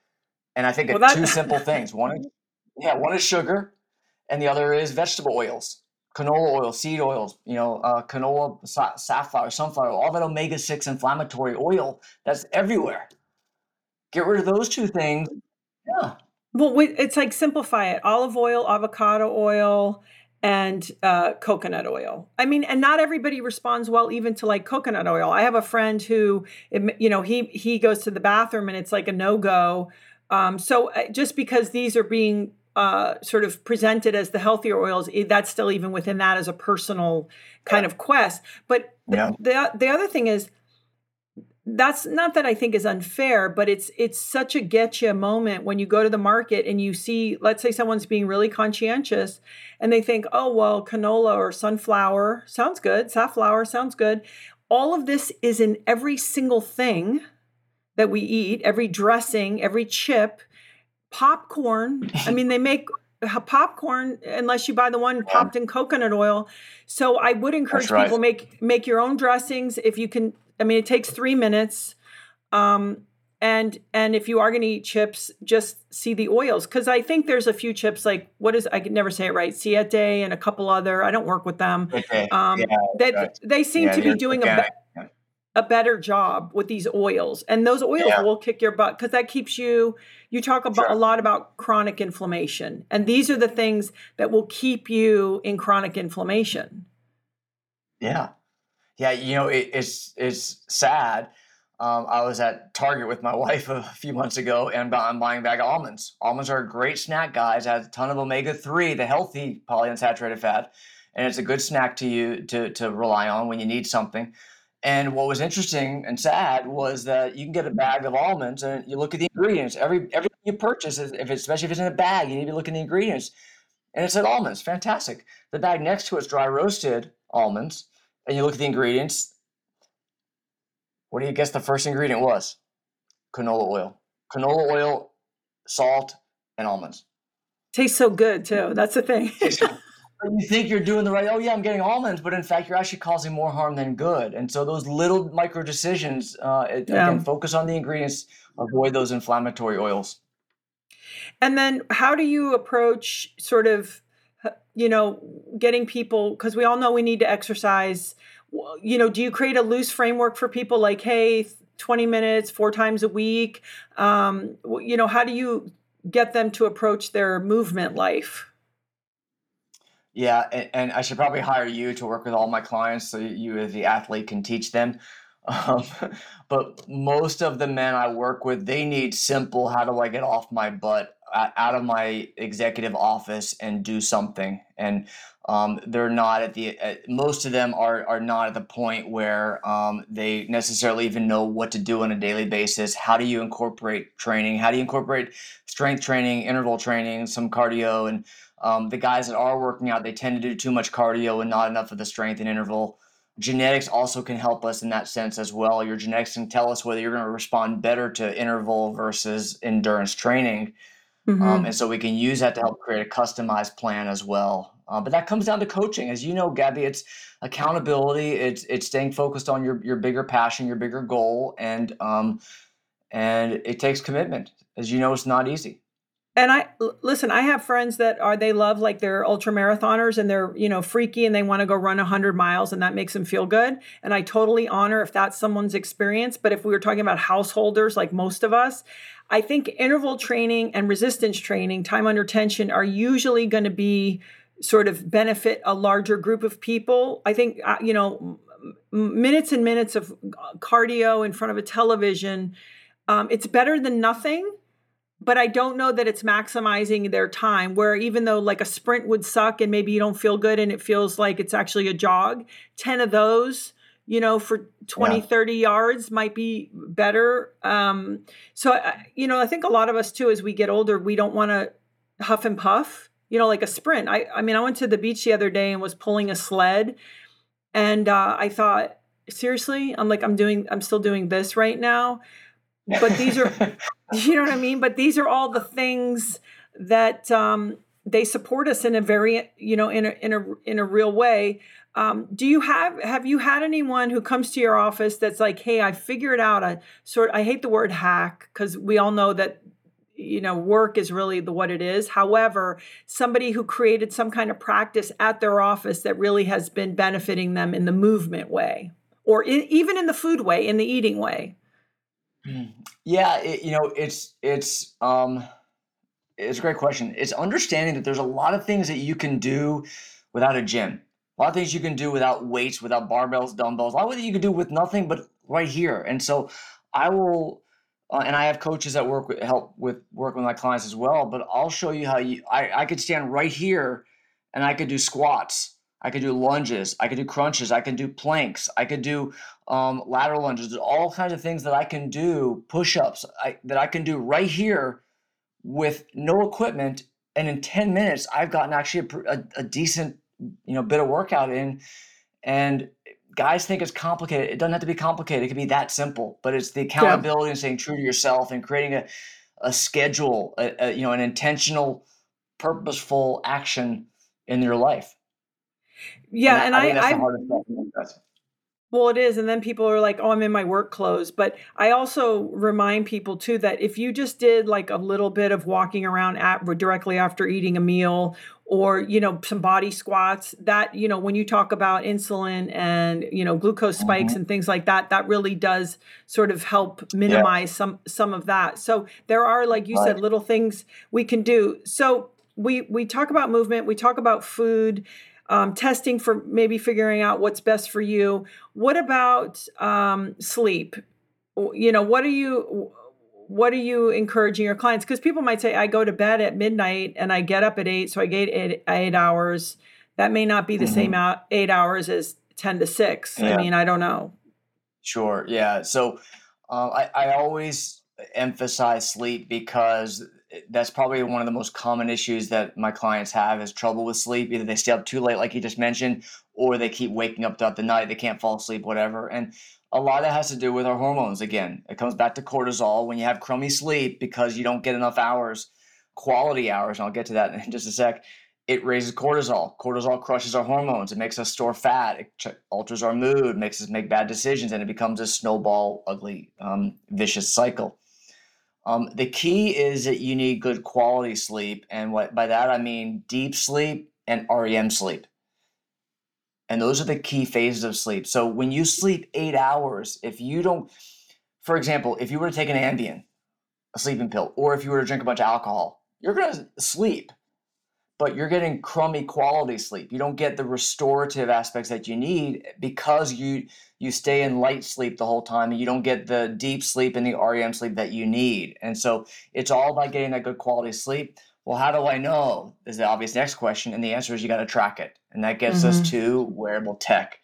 And I think well, that... two simple things. One is yeah, one is sugar, and the other is vegetable oils, canola oil, seed oils. You know, uh, canola, sa- safflower, sunflower, all that omega six inflammatory oil that's everywhere. Get rid of those two things, Yeah. Well, it's like simplify it: olive oil, avocado oil, and uh, coconut oil. I mean, and not everybody responds well even to like coconut oil. I have a friend who, you know, he he goes to the bathroom and it's like a no go. Um, so uh, just because these are being uh, sort of presented as the healthier oils, that's still even within that as a personal kind of quest. But yeah. the the other thing is that's not that I think is unfair, but it's it's such a getcha moment when you go to the market and you see, let's say someone's being really conscientious and they think, oh well, canola or sunflower sounds good, safflower sounds good. All of this is in every single thing that we eat, every dressing, every chip, popcorn. I mean, they make popcorn unless you buy the one popped in coconut oil. So I would encourage right. people make make your own dressings if you can I mean, it takes three minutes. Um, and and if you are going to eat chips, just see the oils because I think there's a few chips like what is I can never say it right, Siete and a couple other. I don't work with them. Okay. Um, yeah, that right. they seem yeah, to be doing a, a better job with these oils, and those oils yeah. will kick your butt because that keeps you. You talk about sure. a lot about chronic inflammation, and these are the things that will keep you in chronic inflammation. Yeah, yeah, you know, it, it's it's sad. Um, I was at Target with my wife a few months ago, and I'm buying a bag of almonds. Almonds are a great snack, guys. Has a ton of omega three, the healthy polyunsaturated fat, and it's a good snack to you to to rely on when you need something. And what was interesting and sad was that you can get a bag of almonds, and you look at the ingredients. Every everything you purchase, if it's, especially if it's in a bag, you need to look at the ingredients, and it said almonds. Fantastic. The bag next to it's dry roasted almonds and you look at the ingredients, what do you guess the first ingredient was? Canola oil. Canola oil, salt, and almonds. Tastes so good too. That's the thing. You think you're doing the right, oh yeah, I'm getting almonds, but in fact, you're actually causing more harm than good. And so those little micro decisions, uh, yeah. again, focus on the ingredients, avoid those inflammatory oils. And then how do you approach sort of you know, getting people because we all know we need to exercise. You know, do you create a loose framework for people like, hey, 20 minutes, four times a week? Um, you know, how do you get them to approach their movement life? Yeah, and, and, I should probably hire you to work with all my clients so you, as the athlete, can teach them. Um, but most of the men I work with, they need simple. How do I get off my butt? out of my executive office and do something and um, they're not at the uh, most of them are are not at the point where um, they necessarily even know what to do on a daily basis how do you incorporate training how do you incorporate strength training interval training some cardio and um, the guys that are working out they tend to do too much cardio and not enough of the strength and interval genetics also can help us in that sense as well your genetics can tell us whether you're going to respond better to interval versus endurance training um, mm-hmm. Um, and so we can use that to help create a customized plan as well. Uh, but that comes down to coaching, as you know, Gabby. It's accountability. It's it's staying focused on your your bigger passion, your bigger goal, and um, and it takes commitment. As you know, it's not easy. And I listen. I have friends that are they love like they're ultra marathoners and they're you know freaky and they want to go run hundred miles and that makes them feel good. And I totally honor if that's someone's experience. But if we were talking about householders like most of us, I think interval training and resistance training, time under tension, are usually going to be sort of benefit a larger group of people. I think, uh, you know, minutes and minutes of uh, cardio in front of a television, um, it's better than nothing. But I don't know that it's maximizing their time. Where even though like a sprint would suck and maybe you don't feel good and it feels like it's actually a jog, 10 of those you know, for 20, yeah. 30 yards might be better. Um, so, you know, I think a lot of us too, as we get older, we don't want to huff and puff, you know, like a sprint. I, I mean, I went to the beach the other day and was pulling a sled and uh, I thought, seriously, I'm like, I'm doing, I'm still doing this right now. But these are, you know what I mean? But these are all the things that um, they support us in a very, you know, in a, in a, in a real way. Um, do you have have you had anyone who comes to your office that's like, hey, I figured out a sort. I hate the word hack because we all know that you know work is really the what it is. However, somebody who created some kind of practice at their office that really has been benefiting them in the movement way, or in, even in the food way, in the eating way. Yeah, it, you know, it's it's. um it's a great question. It's understanding that there's a lot of things that you can do without a gym. A lot of things you can do without weights, without barbells, dumbbells. A lot of things you can do with nothing but right here. And so I will, uh, and I have coaches that work with, help with work with my clients as well. But I'll show you how you. I I could stand right here, and I could do squats. I could do lunges. I could do crunches. I can do planks. I could do um, lateral lunges. There's all kinds of things that I can do, push-ups I, that I can do right here with no equipment. And in 10 minutes, I've gotten actually a, a, a decent, you know, bit of workout in. And guys think it's complicated. It doesn't have to be complicated. It can be that simple. But it's the accountability yeah. and staying true to yourself and creating a, a schedule, a, a, you know, an intentional, purposeful action in your life. Yeah, and, and I, I, I well, it is. And then people are like, oh, I'm in my work clothes. But I also remind people too that if you just did like a little bit of walking around at, directly after eating a meal or, you know, some body squats, that, you know, when you talk about insulin and, you know, glucose spikes mm-hmm. and things like that, that really does sort of help minimize yeah. some some of that. So there are, like you right. said, little things we can do. So we we talk about movement, we talk about food um, testing for maybe figuring out what's best for you. What about um, sleep? You know, what are you what are you encouraging your clients? Because people might say, I go to bed at midnight and I get up at eight, so I get eight, eight hours. That may not be the mm-hmm. same out, eight hours as ten to six. Yeah. I mean, I don't know. Sure. Yeah. So uh, I, I always emphasize sleep because that's probably one of the most common issues that my clients have is trouble with sleep. Either they stay up too late, like you just mentioned, or they keep waking up throughout the night. They can't fall asleep, whatever. And a lot of that has to do with our hormones. Again, it comes back to cortisol. When you have crummy sleep because you don't get enough hours, quality hours, and I'll get to that in just a sec, it raises cortisol. Cortisol crushes our hormones. It makes us store fat. It alters our mood, makes us make bad decisions, and it becomes a snowball, ugly, um, vicious cycle. Um, the key is that you need good quality sleep, and what by that I mean deep sleep and REM sleep. And those are the key phases of sleep. So when you sleep eight hours, if you don't, for example, if you were to take an Ambien, a sleeping pill, or if you were to drink a bunch of alcohol, you're gonna sleep but you're getting crummy quality sleep. You don't get the restorative aspects that you need because you you stay in light sleep the whole time and you don't get the deep sleep and the REM sleep that you need. And so it's all about getting that good quality sleep. Well, how do I know? Is the obvious next question. And the answer is you got to track it. And that gets mm-hmm. us to wearable tech.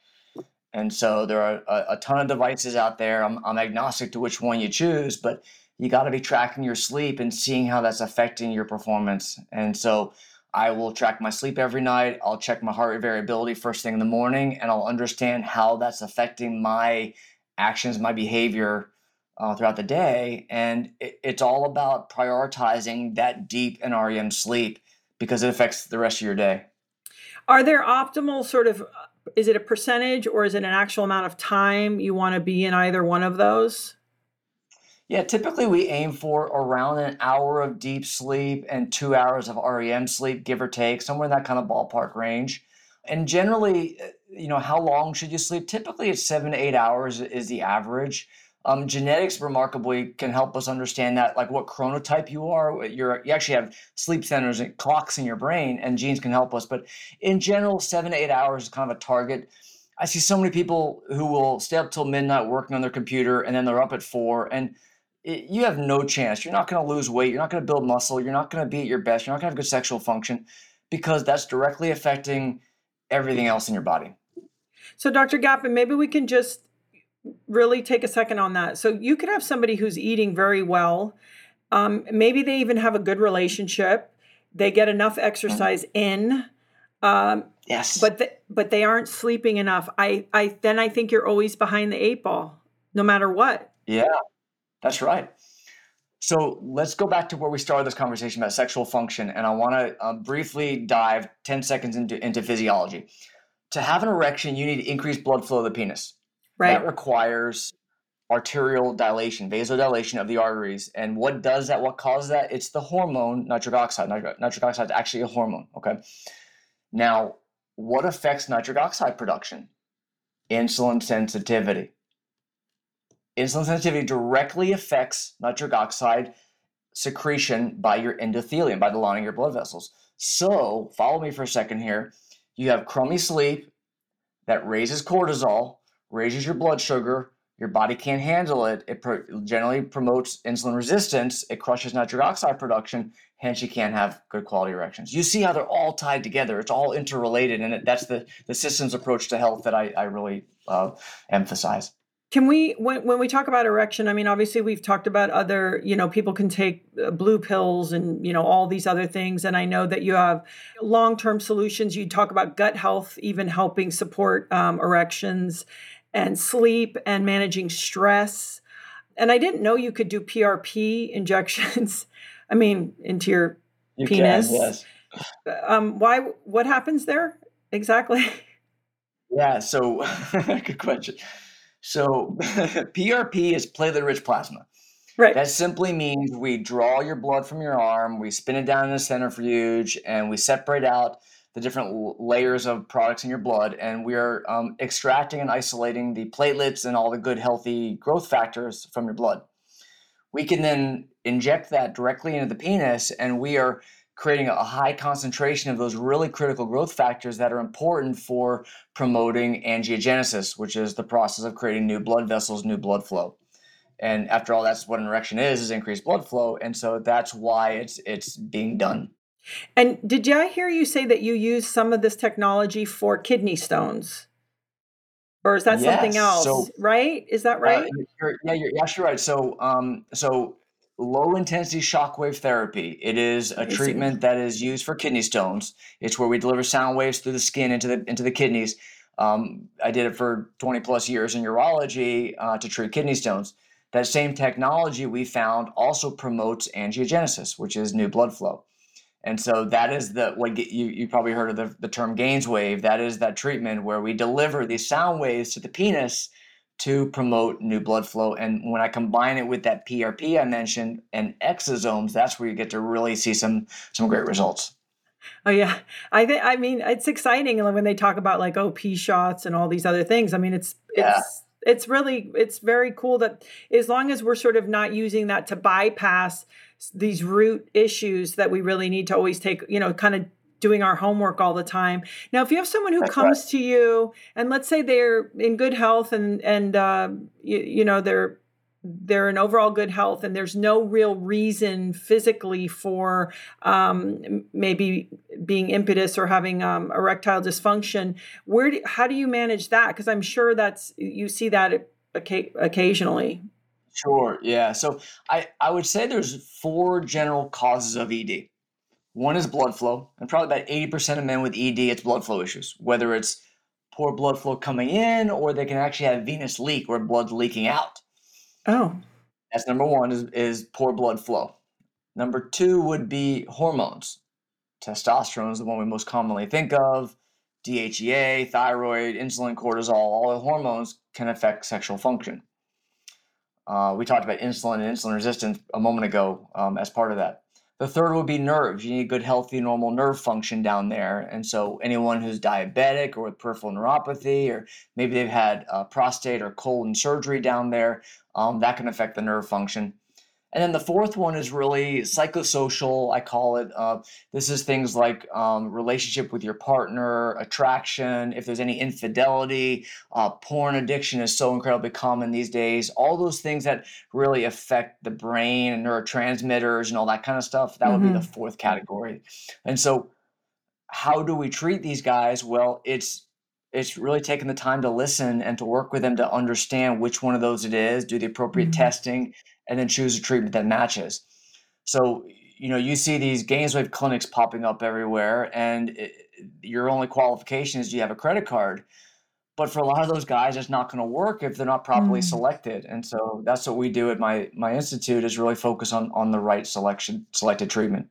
And so there are a, a ton of devices out there. I'm, I'm agnostic to which one you choose, but you got to be tracking your sleep and seeing how that's affecting your performance. And so I will track my sleep every night. I'll check my heart rate variability first thing in the morning, and I'll understand how that's affecting my actions, my behavior uh, throughout the day. And it, it's all about prioritizing that deep and REM sleep because it affects the rest of your day. Are there optimal sort of, is it a percentage or is it an actual amount of time you want to be in either one of those? Yeah, typically we aim for around an hour of deep sleep and two hours of REM sleep, give or take, somewhere in that kind of ballpark range. And generally, uh, you know, how long should you sleep? Typically, it's seven to eight hours is the average. Um, genetics remarkably can help us understand that, like what chronotype you are. You're, you actually have sleep centers and clocks in your brain, and genes can help us. But in general, seven to eight hours is kind of a target. I see so many people who will stay up till midnight working on their computer, and then they're up at four. And it, you have no chance. You're not going to lose weight. You're not going to build muscle. You're not going to be at your best. You're not going to have good sexual function because that's directly affecting everything else in your body. So, Dr. Gapin, maybe we can just really take a second on that. So, you could have somebody who's eating very well. Um, maybe they even have a good relationship. They get enough exercise in. Um, yes. But the, but they aren't sleeping enough. I I then I think you're always behind the eight ball, no matter what. Yeah. That's right. So let's go back to where we started this conversation about sexual function, and I want to uh, briefly dive 10 seconds into, into physiology. To have an erection, you need increased blood flow of the penis. Right. That requires arterial dilation, vasodilation of the arteries. And what does that? What causes that? It's the hormone nitric oxide. Nitric, nitric oxide is actually a hormone. Okay. Now, what affects nitric oxide production? Insulin sensitivity insulin sensitivity directly affects nitric oxide secretion by your endothelium, by the lining of your blood vessels. So, follow me for a second here. You have crummy sleep that raises cortisol, raises your blood sugar, your body can't handle it. It pro- generally promotes insulin resistance. It crushes nitric oxide production. Hence, you can't have good quality erections. You see how they're all tied together. It's all interrelated, and it, that's the the systems approach to health that I, I really uh, emphasize. Can we, when, when we talk about erection, I mean, obviously we've talked about other, you know, people can take uh, blue pills and, you know, all these other things. And I know that you have long term solutions. You talk about gut health, even helping support um, erections and sleep and managing stress. And I didn't know you could do PRP injections. I mean, into your You penis. can, yes. Um, why? What happens there exactly? Yeah, so good question. So PRP is platelet-rich plasma. right. That simply means we draw your blood from your arm, we spin it down in a centrifuge, and we separate out the different layers of products in your blood, and we are um, extracting and isolating the platelets and all the good, healthy growth factors from your blood. We can then inject that directly into the penis, and we are creating a high concentration of those really critical growth factors that are important for promoting angiogenesis, which is the process of creating new blood vessels, new blood flow. And after all, that's what an erection is: is increased blood flow, and so that's why it's it's being done. And did I hear you say that you use some of this technology for kidney stones? Or is that something else? so- right? Is that Uh, right? you're, yeah, you're actually right. So, um, so low intensity shockwave therapy. It is a treatment that is used for kidney stones. It's where we deliver sound waves through the skin into the into the kidneys. Um, I did it for 20 plus years in urology uh, to treat kidney stones. That same technology we found also promotes angiogenesis, which is new blood flow. And so that is the what get- you you probably heard of the, the term GAINSWave. That is that treatment where we deliver these sound waves to the penis to promote new blood flow. And when I combine it with that PRP I mentioned and exosomes, that's where you get to really see some some great results. Oh yeah. I think I mean it's exciting when they talk about like oh, OP shots and all these other things. I mean it's Yeah. it's it's really it's very cool that as long as we're sort of not using that to bypass these root issues that we really need to always take, you know, kind of doing our homework all the time. Now, if you have someone who That's comes to you and let's say they're in good health and and um, you, you know they're they're in overall good health and there's no real reason physically for um, maybe being impetus or having um, erectile dysfunction where do, how do you manage that because i'm sure that's you see that occasionally Sure. Yeah. So I, I would say there's four general causes of ED. One is blood flow, and probably about 80% of men with ED, it's blood flow issues, whether it's poor blood flow coming in or they can actually have venous leak where blood's leaking out. oh That's number one is, is poor blood flow. Number two would be hormones. Testosterone is the one we most commonly think of. DHEA, thyroid, insulin, cortisol, all the hormones can affect sexual function. Uh, we talked about insulin and insulin resistance a moment ago um, as part of that. The third would be nerves. You need good, healthy, normal nerve function down there. And so, anyone who's diabetic or with peripheral neuropathy, or maybe they've had uh, prostate or colon surgery down there, um, that can affect the nerve function. And then the fourth one is really psychosocial, I call it. Uh, this is things like um, relationship with your partner, attraction, if there's any infidelity, uh, porn addiction is so incredibly common these days. All those things that really affect the brain and neurotransmitters and all that kind of stuff, that would be the fourth category. And so, how do we treat these guys? Well, it's it's really taking the time to listen and to work with them to understand which one of those it is, do the appropriate Mhm. testing, and then choose a treatment that matches. So, you know, you see these GAINSWave clinics popping up everywhere, and it, your only qualification is do you have a credit card? But for a lot of those guys, it's not going to work if they're not properly Mm. selected. And so that's what we do at my my institute is really focus on on the right selection, selected treatment.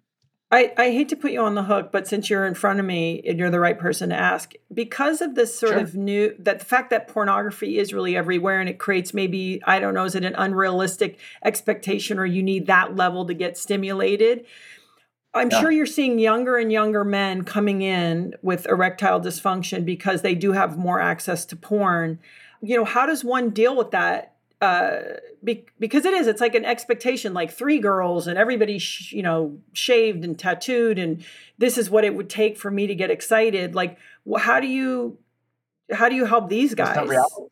I, I hate to put you on the hook, but since you're in front of me and you're the right person to ask, because of this sort Sure. of new that the fact that pornography is really everywhere and it creates maybe, I don't know, is it an unrealistic expectation or you need that level to get stimulated? I'm Yeah. sure you're seeing younger and younger men coming in with erectile dysfunction because they do have more access to porn. You know, how does one deal with that? Uh, be, because it is, it's like an expectation, like three girls and everybody, sh- you know, shaved and tattooed, and this is what it would take for me to get excited. Like, wh- how do you, how do you help these guys? That's not real.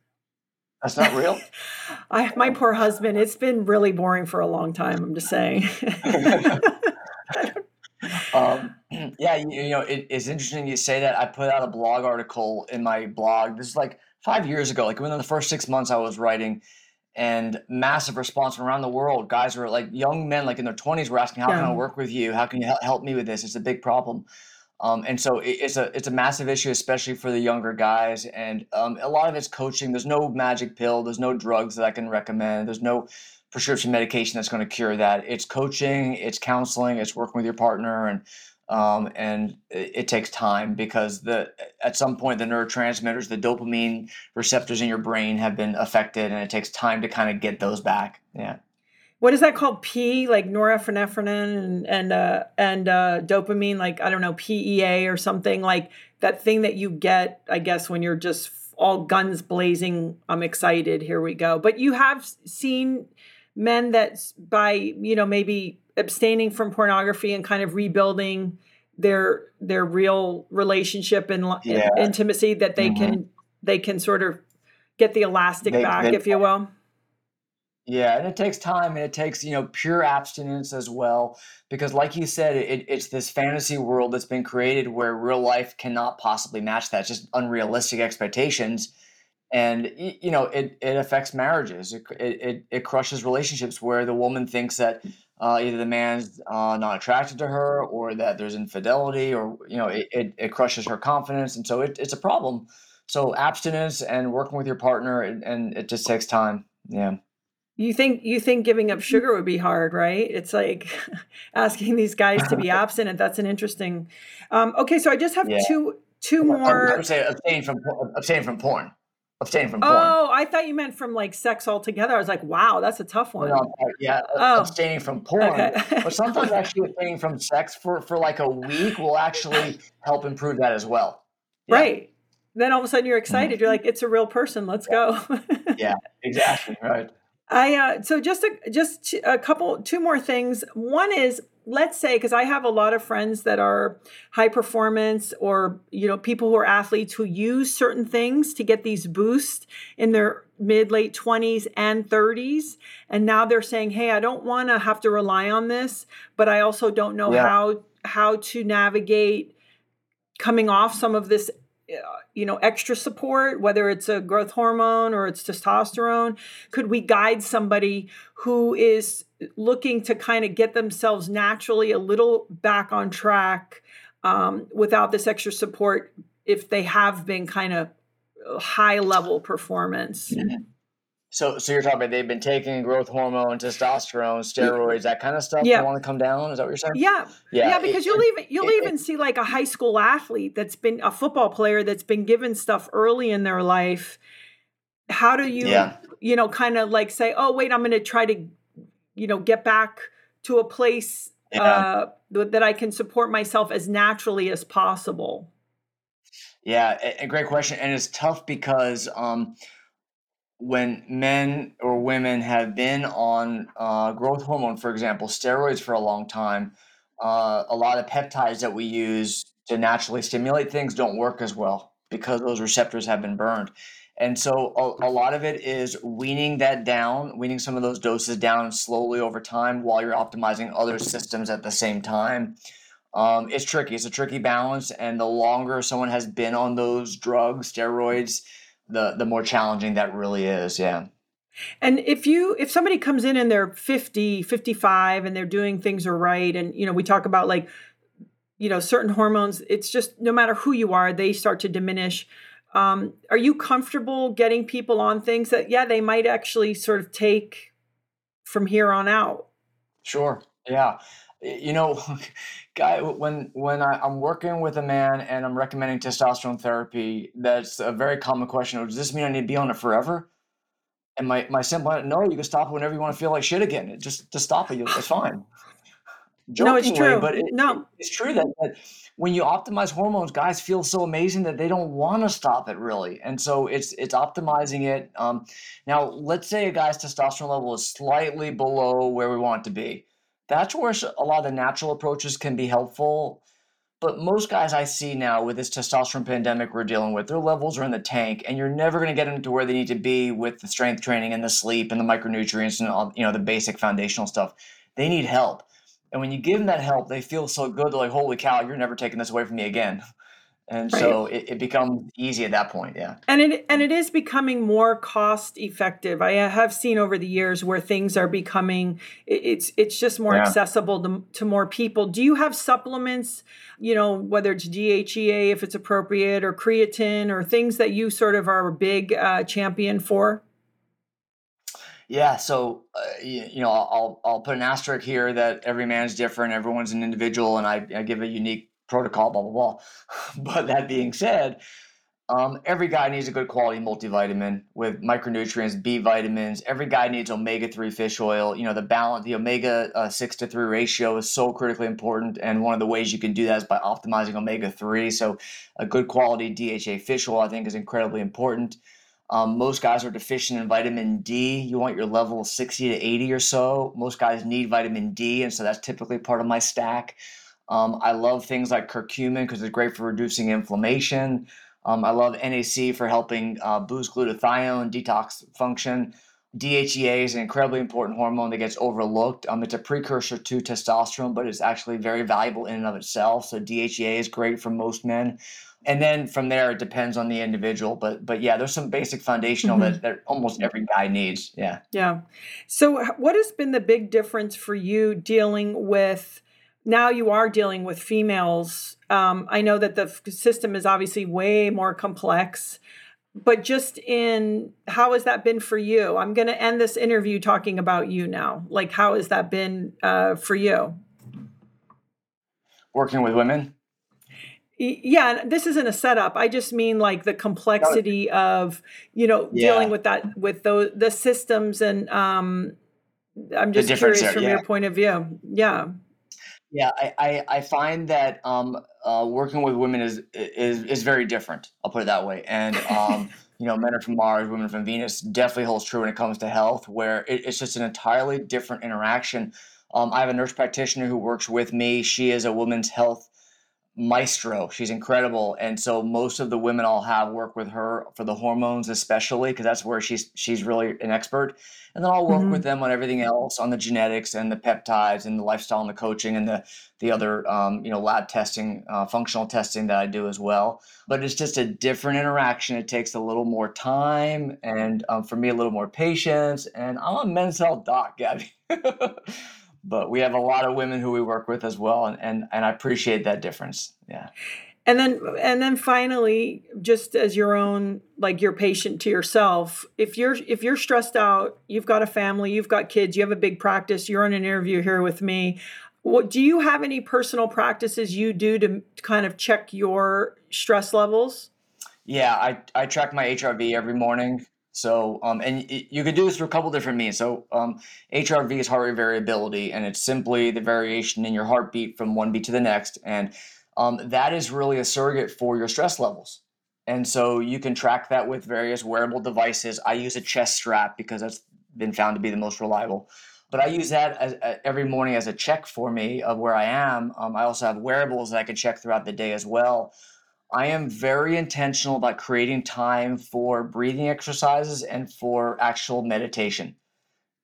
That's not real. I, my poor husband. It's been really boring for a long time. I'm just saying. um, yeah, you, you know, it, it's interesting you say that. I put out a blog article in my blog. This is like five years ago. Like within the first six months, I was writing, and massive response from around the world. Guys were like young men, like in their twenties, were asking, "How yeah. can I work with you? How can you help me with this? It's a big problem." Um, and so it, it's a it's a massive issue, especially for the younger guys. And um, a lot of it's coaching. There's no magic pill. There's no drugs that I can recommend. There's no prescription medication that's going to cure that. It's coaching, it's counseling, it's working with your partner, and um, and it, it, takes time because the at some point the neurotransmitters, the dopamine receptors in your brain have been affected, and it takes time to kind of get those back. Yeah. What is that called? P like norepinephrine and and uh, and uh, dopamine, like I don't know PEA or something like that thing that you get, I guess, when you're just all guns blazing. I'm excited. Here we go. But you have seen men that by you know maybe abstaining from pornography and kind of rebuilding their their real relationship and, yeah. intimacy that they mm-hmm. can they can sort of get the elastic they, back they, if you will yeah and it takes time and it takes you know pure abstinence as well because like you said it, it's this fantasy world that's been created where real life cannot possibly match that it's just unrealistic expectations and you know it, it affects marriages it, it, it crushes relationships where the woman thinks that uh, either the man's uh, not attracted to her or that there's infidelity or you know it, it, it crushes her confidence and so it, it's a problem so abstinence and working with your partner and, and it just takes time yeah you think you think giving up sugar would be hard, right? It's like asking these guys to be abstinent. That's an interesting. Um, okay, so I just have yeah. two two more. I would say abstain from abstain from porn abstain from porn. Oh, I thought you meant from like sex altogether. I was like, wow, that's a tough one. No, uh, yeah, uh, oh. abstaining from porn. Okay. but sometimes actually abstaining from sex for, for like a week will actually help improve that as well. Yeah. Right. Then all of a sudden you're mm-hmm. excited. You're like, it's a real person. Let's go. yeah, exactly. Right. I uh, so just a just a couple two more things. One is let's say because i have a lot of friends that are high performance or you know people who are athletes who use certain things to get these boosts in their mid late 20s and 30s and now they're saying hey i don't want to have to rely on this but i also don't know yeah. how how to navigate coming off some of this you know extra support whether it's a growth hormone or it's testosterone could we guide somebody who is looking to kind of get themselves naturally a little back on track um, without this extra support if they have been kind of high level performance mm-hmm. So, so you're talking about they've been taking growth hormone, testosterone, steroids, that kind of stuff. Yeah. They want to come down. Is that what you're saying? Yeah, yeah, yeah. Because it, you'll even you'll it, even it, see like a high school athlete that's been a football player that's been given stuff early in their life. How do you, yeah. you know, kind of like say, oh wait, I'm going to try to, you know, get back to a place yeah. uh, that I can support myself as naturally as possible. Yeah, a, a great question, and it's tough because. um when men or women have been on uh, growth hormone, for example, steroids for a long time, uh, a lot of peptides that we use to naturally stimulate things don't work as well because those receptors have been burned. And so a, a, lot of it is weaning that down, weaning some of those doses down slowly over time while you're optimizing other systems at the same time. Um, it's tricky. It's a tricky balance. And the longer someone has been on those drugs, steroids, the the more challenging that really is yeah. And if you if somebody comes in and they're 50 55 and they're doing things are right and you know we talk about like you know certain hormones it's just no matter who you are they start to diminish. Um, are you comfortable getting people on things that yeah they might actually sort of take from here on out? Sure yeah you know guy when when I, am working with a man and I'm recommending testosterone therapy, that's a very common question. Does this mean I need to be on it forever? And my my simple no, you can stop it whenever you want to feel like shit again. It Just to stop it, it's fine. no, it's true. but it, no, it's true that, that when you optimize hormones, guys feel so amazing that they don't want to stop it really, and so it's it's optimizing it. Um, now, let's say a guy's testosterone level is slightly below where we want it to be. That's where a lot of the natural approaches can be helpful. But most guys I see now with this testosterone pandemic we're dealing with, their levels are in the tank, and you're never going to get them to where they need to be with the strength training and the sleep and the micronutrients and all, you know the basic foundational stuff. They need help. And when you give them that help, they feel so good. They're like, holy cow, you're never taking this away from me again. And right. so it, it, becomes easy at that point, yeah. And it and it is becoming more cost effective. I have seen over the years where things are becoming it's it's just more yeah. accessible to, to more people. Do you have supplements, you know, whether it's DHEA if it's appropriate or creatine or things that you sort of are a big uh, champion for? Yeah, so uh, you, you, know, I'll I'll put an asterisk here that every man's different, everyone's an individual, and I, I give a unique protocol, blah blah blah. but that being said, um, every guy needs a good quality multivitamin with micronutrients, B vitamins. Every guy needs omega three fish oil. You know, the balance, the omega uh, six to three ratio is so critically important, and one of the ways you can do that is by optimizing omega three. So, a good quality DHA fish oil, I think, is incredibly important. Um, most guys are deficient in vitamin D. You want your level 60 to 80 or so. Most guys need vitamin D, and so that's typically part of my stack. Um, I love things like curcumin because it's great for reducing inflammation. Um, I love NAC for helping uh, boost glutathione, detox function. DHEA is an incredibly important hormone that gets overlooked. Um, it's a precursor to testosterone, but it's actually very valuable in and of itself. So DHEA is great for most men and then from there it depends on the individual but but yeah there's some basic foundational mm-hmm. that, that almost every guy needs yeah yeah so what has been the big difference for you dealing with now you are dealing with females. Um, i know that the system is obviously way more complex but just in how has that been for you? I'm going to end this interview talking about you now. Like how has that been uh, for you? Working with women? Yeah this isn't a setup. I just mean like the complexity of you know yeah. dealing with that with those the systems and um i'm just curious from yeah. your point of view. Yeah yeah i i, I find that um uh, working with women is is is very different i'll put it that way. And um you know men are from mars women from venus definitely holds true when it comes to health where it, it's just an entirely different interaction. Um, i have a nurse practitioner who works with me. She is a women's health maestro. She's incredible, and so most of the women I'll have work with her for the hormones, especially because that's where she's she's really an expert. And then I'll work mm-hmm. with them on everything else, on the genetics and the peptides and the lifestyle and the coaching and the the other um, you know lab testing, uh, functional testing that I do as well. But it's just a different interaction. It takes a little more time, and um, for me a little more patience. And I'm a men's health doc, Gabby. but we have a lot of women who we work with as well and, and and i appreciate that difference. Yeah. And then and then finally just as your own like your patient to yourself if you're if you're stressed out you've got a family you've got kids you have a big practice you're on an interview here with me what do you have any personal practices you do to kind of check your stress levels? Yeah i i track my hrv every morning so, um, and you could do this through a couple different means. So, um, HRV is heart rate variability, and it's simply the variation in your heartbeat from one beat to the next. And um, that is really a surrogate for your stress levels. And so you can track that with various wearable devices. I use a chest strap because that's been found to be the most reliable. But I use that as, uh, every morning as a check for me of where I am. Um, I also have wearables that I can check throughout the day as well. I am very intentional about creating time for breathing exercises and for actual meditation.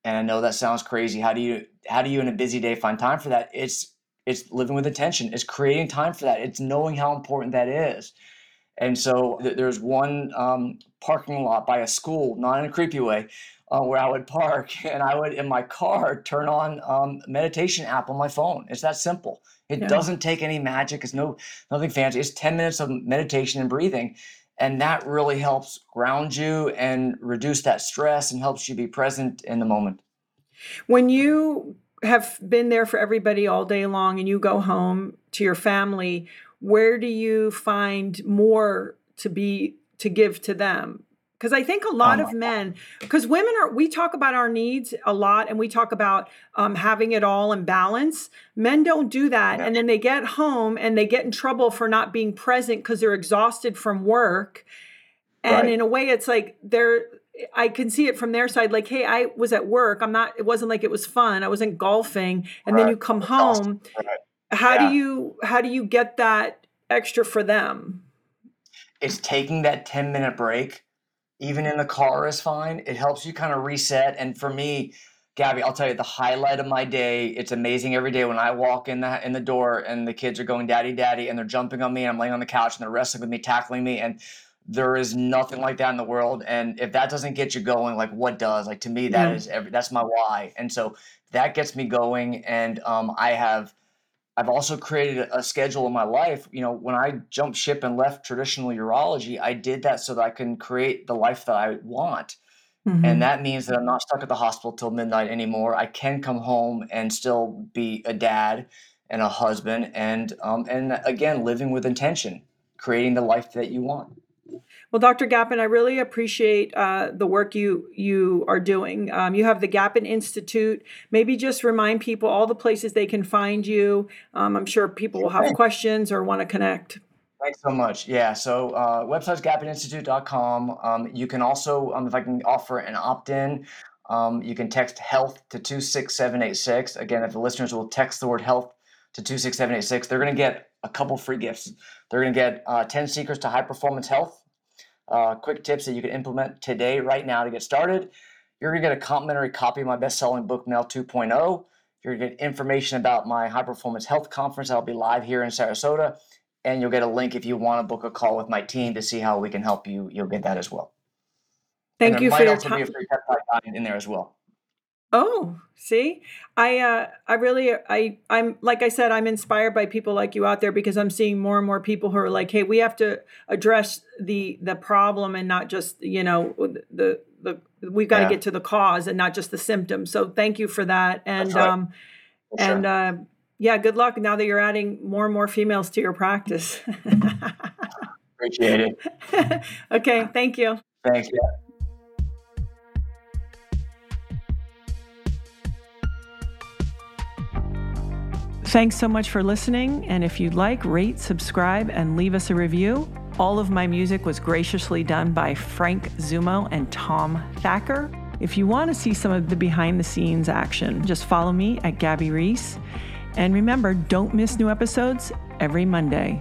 And I know that sounds crazy. How do you how do you in a busy day find time for that? It's it's living with intention. It's creating time for that. It's knowing how important that is. And so th- there's one um, parking lot by a school, not in a creepy way, uh, where I would park and I would in my car turn on um, meditation app on my phone. It's that simple. It yeah. doesn't take any magic. It's no nothing fancy. It's 10 minutes of meditation and breathing. And that really helps ground you and reduce that stress and helps you be present in the moment. When you have been there for everybody all day long and you go home to your family, where do you find more to be to give to them? Because I think a lot oh of men, because women are, we talk about our needs a lot and we talk about um, having it all in balance. Men don't do that. Yeah. And then they get home and they get in trouble for not being present because they're exhausted from work. And right. in a way, it's like they're, I can see it from their side, like, hey, I was at work. I'm not, it wasn't like it was fun. I wasn't golfing. And right. then you come home. Right. How yeah. do you, how do you get that extra for them? It's taking that 10 minute break even in the car is fine. It helps you kind of reset. And for me, Gabby, I'll tell you the highlight of my day. It's amazing every day when I walk in the in the door and the kids are going daddy daddy and they're jumping on me and I'm laying on the couch and they're wrestling with me, tackling me and there is nothing like that in the world and if that doesn't get you going like what does like to me that yeah. is every that's my why and so that gets me going and um, i have I've also created a schedule in my life. You know, when I jumped ship and left traditional urology, I did that so that I can create the life that I want. Mm-hmm. And that means that I'm not stuck at the hospital till midnight anymore. I can come home and still be a dad and a husband, and um, and again, living with intention, creating the life that you want. Well, Dr. Gapin, I really appreciate uh, the work you you are doing. Um, you have the Gapin Institute. Maybe just remind people all the places they can find you. Um, I'm sure people will have questions or want to connect. Thanks so much. Yeah, so uh, website's gapininstitute.com. Um, you can also, um, if I can offer an opt-in, um, you can text health to 26786. Again, if the listeners will text the word health to 26786, they're going to get a couple free gifts. They're going to get uh, 10 secrets to high performance health uh, quick tips that you can implement today, right now, to get started. You're going to get a complimentary copy of my best selling book, Male 2.0. You're going to get information about my high performance health conference that'll be live here in Sarasota. And you'll get a link if you want to book a call with my team to see how we can help you. You'll get that as well. Thank you for your time. Be a free peptide in there as well. Oh, see, I uh, I really I I'm like I said, I'm inspired by people like you out there because I'm seeing more and more people who are like, hey, we have to address the the problem and not just you know the the we've got to yeah. get to the cause and not just the symptoms. So thank you for that, and right. um, sure. and uh, yeah, good luck now that you're adding more and more females to your practice. Appreciate it. okay, thank you. Thank you. Thanks so much for listening. And if you'd like, rate, subscribe, and leave us a review. All of my music was graciously done by Frank Zumo and Tom Thacker. If you want to see some of the behind the scenes action, just follow me at Gabby Reece. And remember, don't miss new episodes every Monday.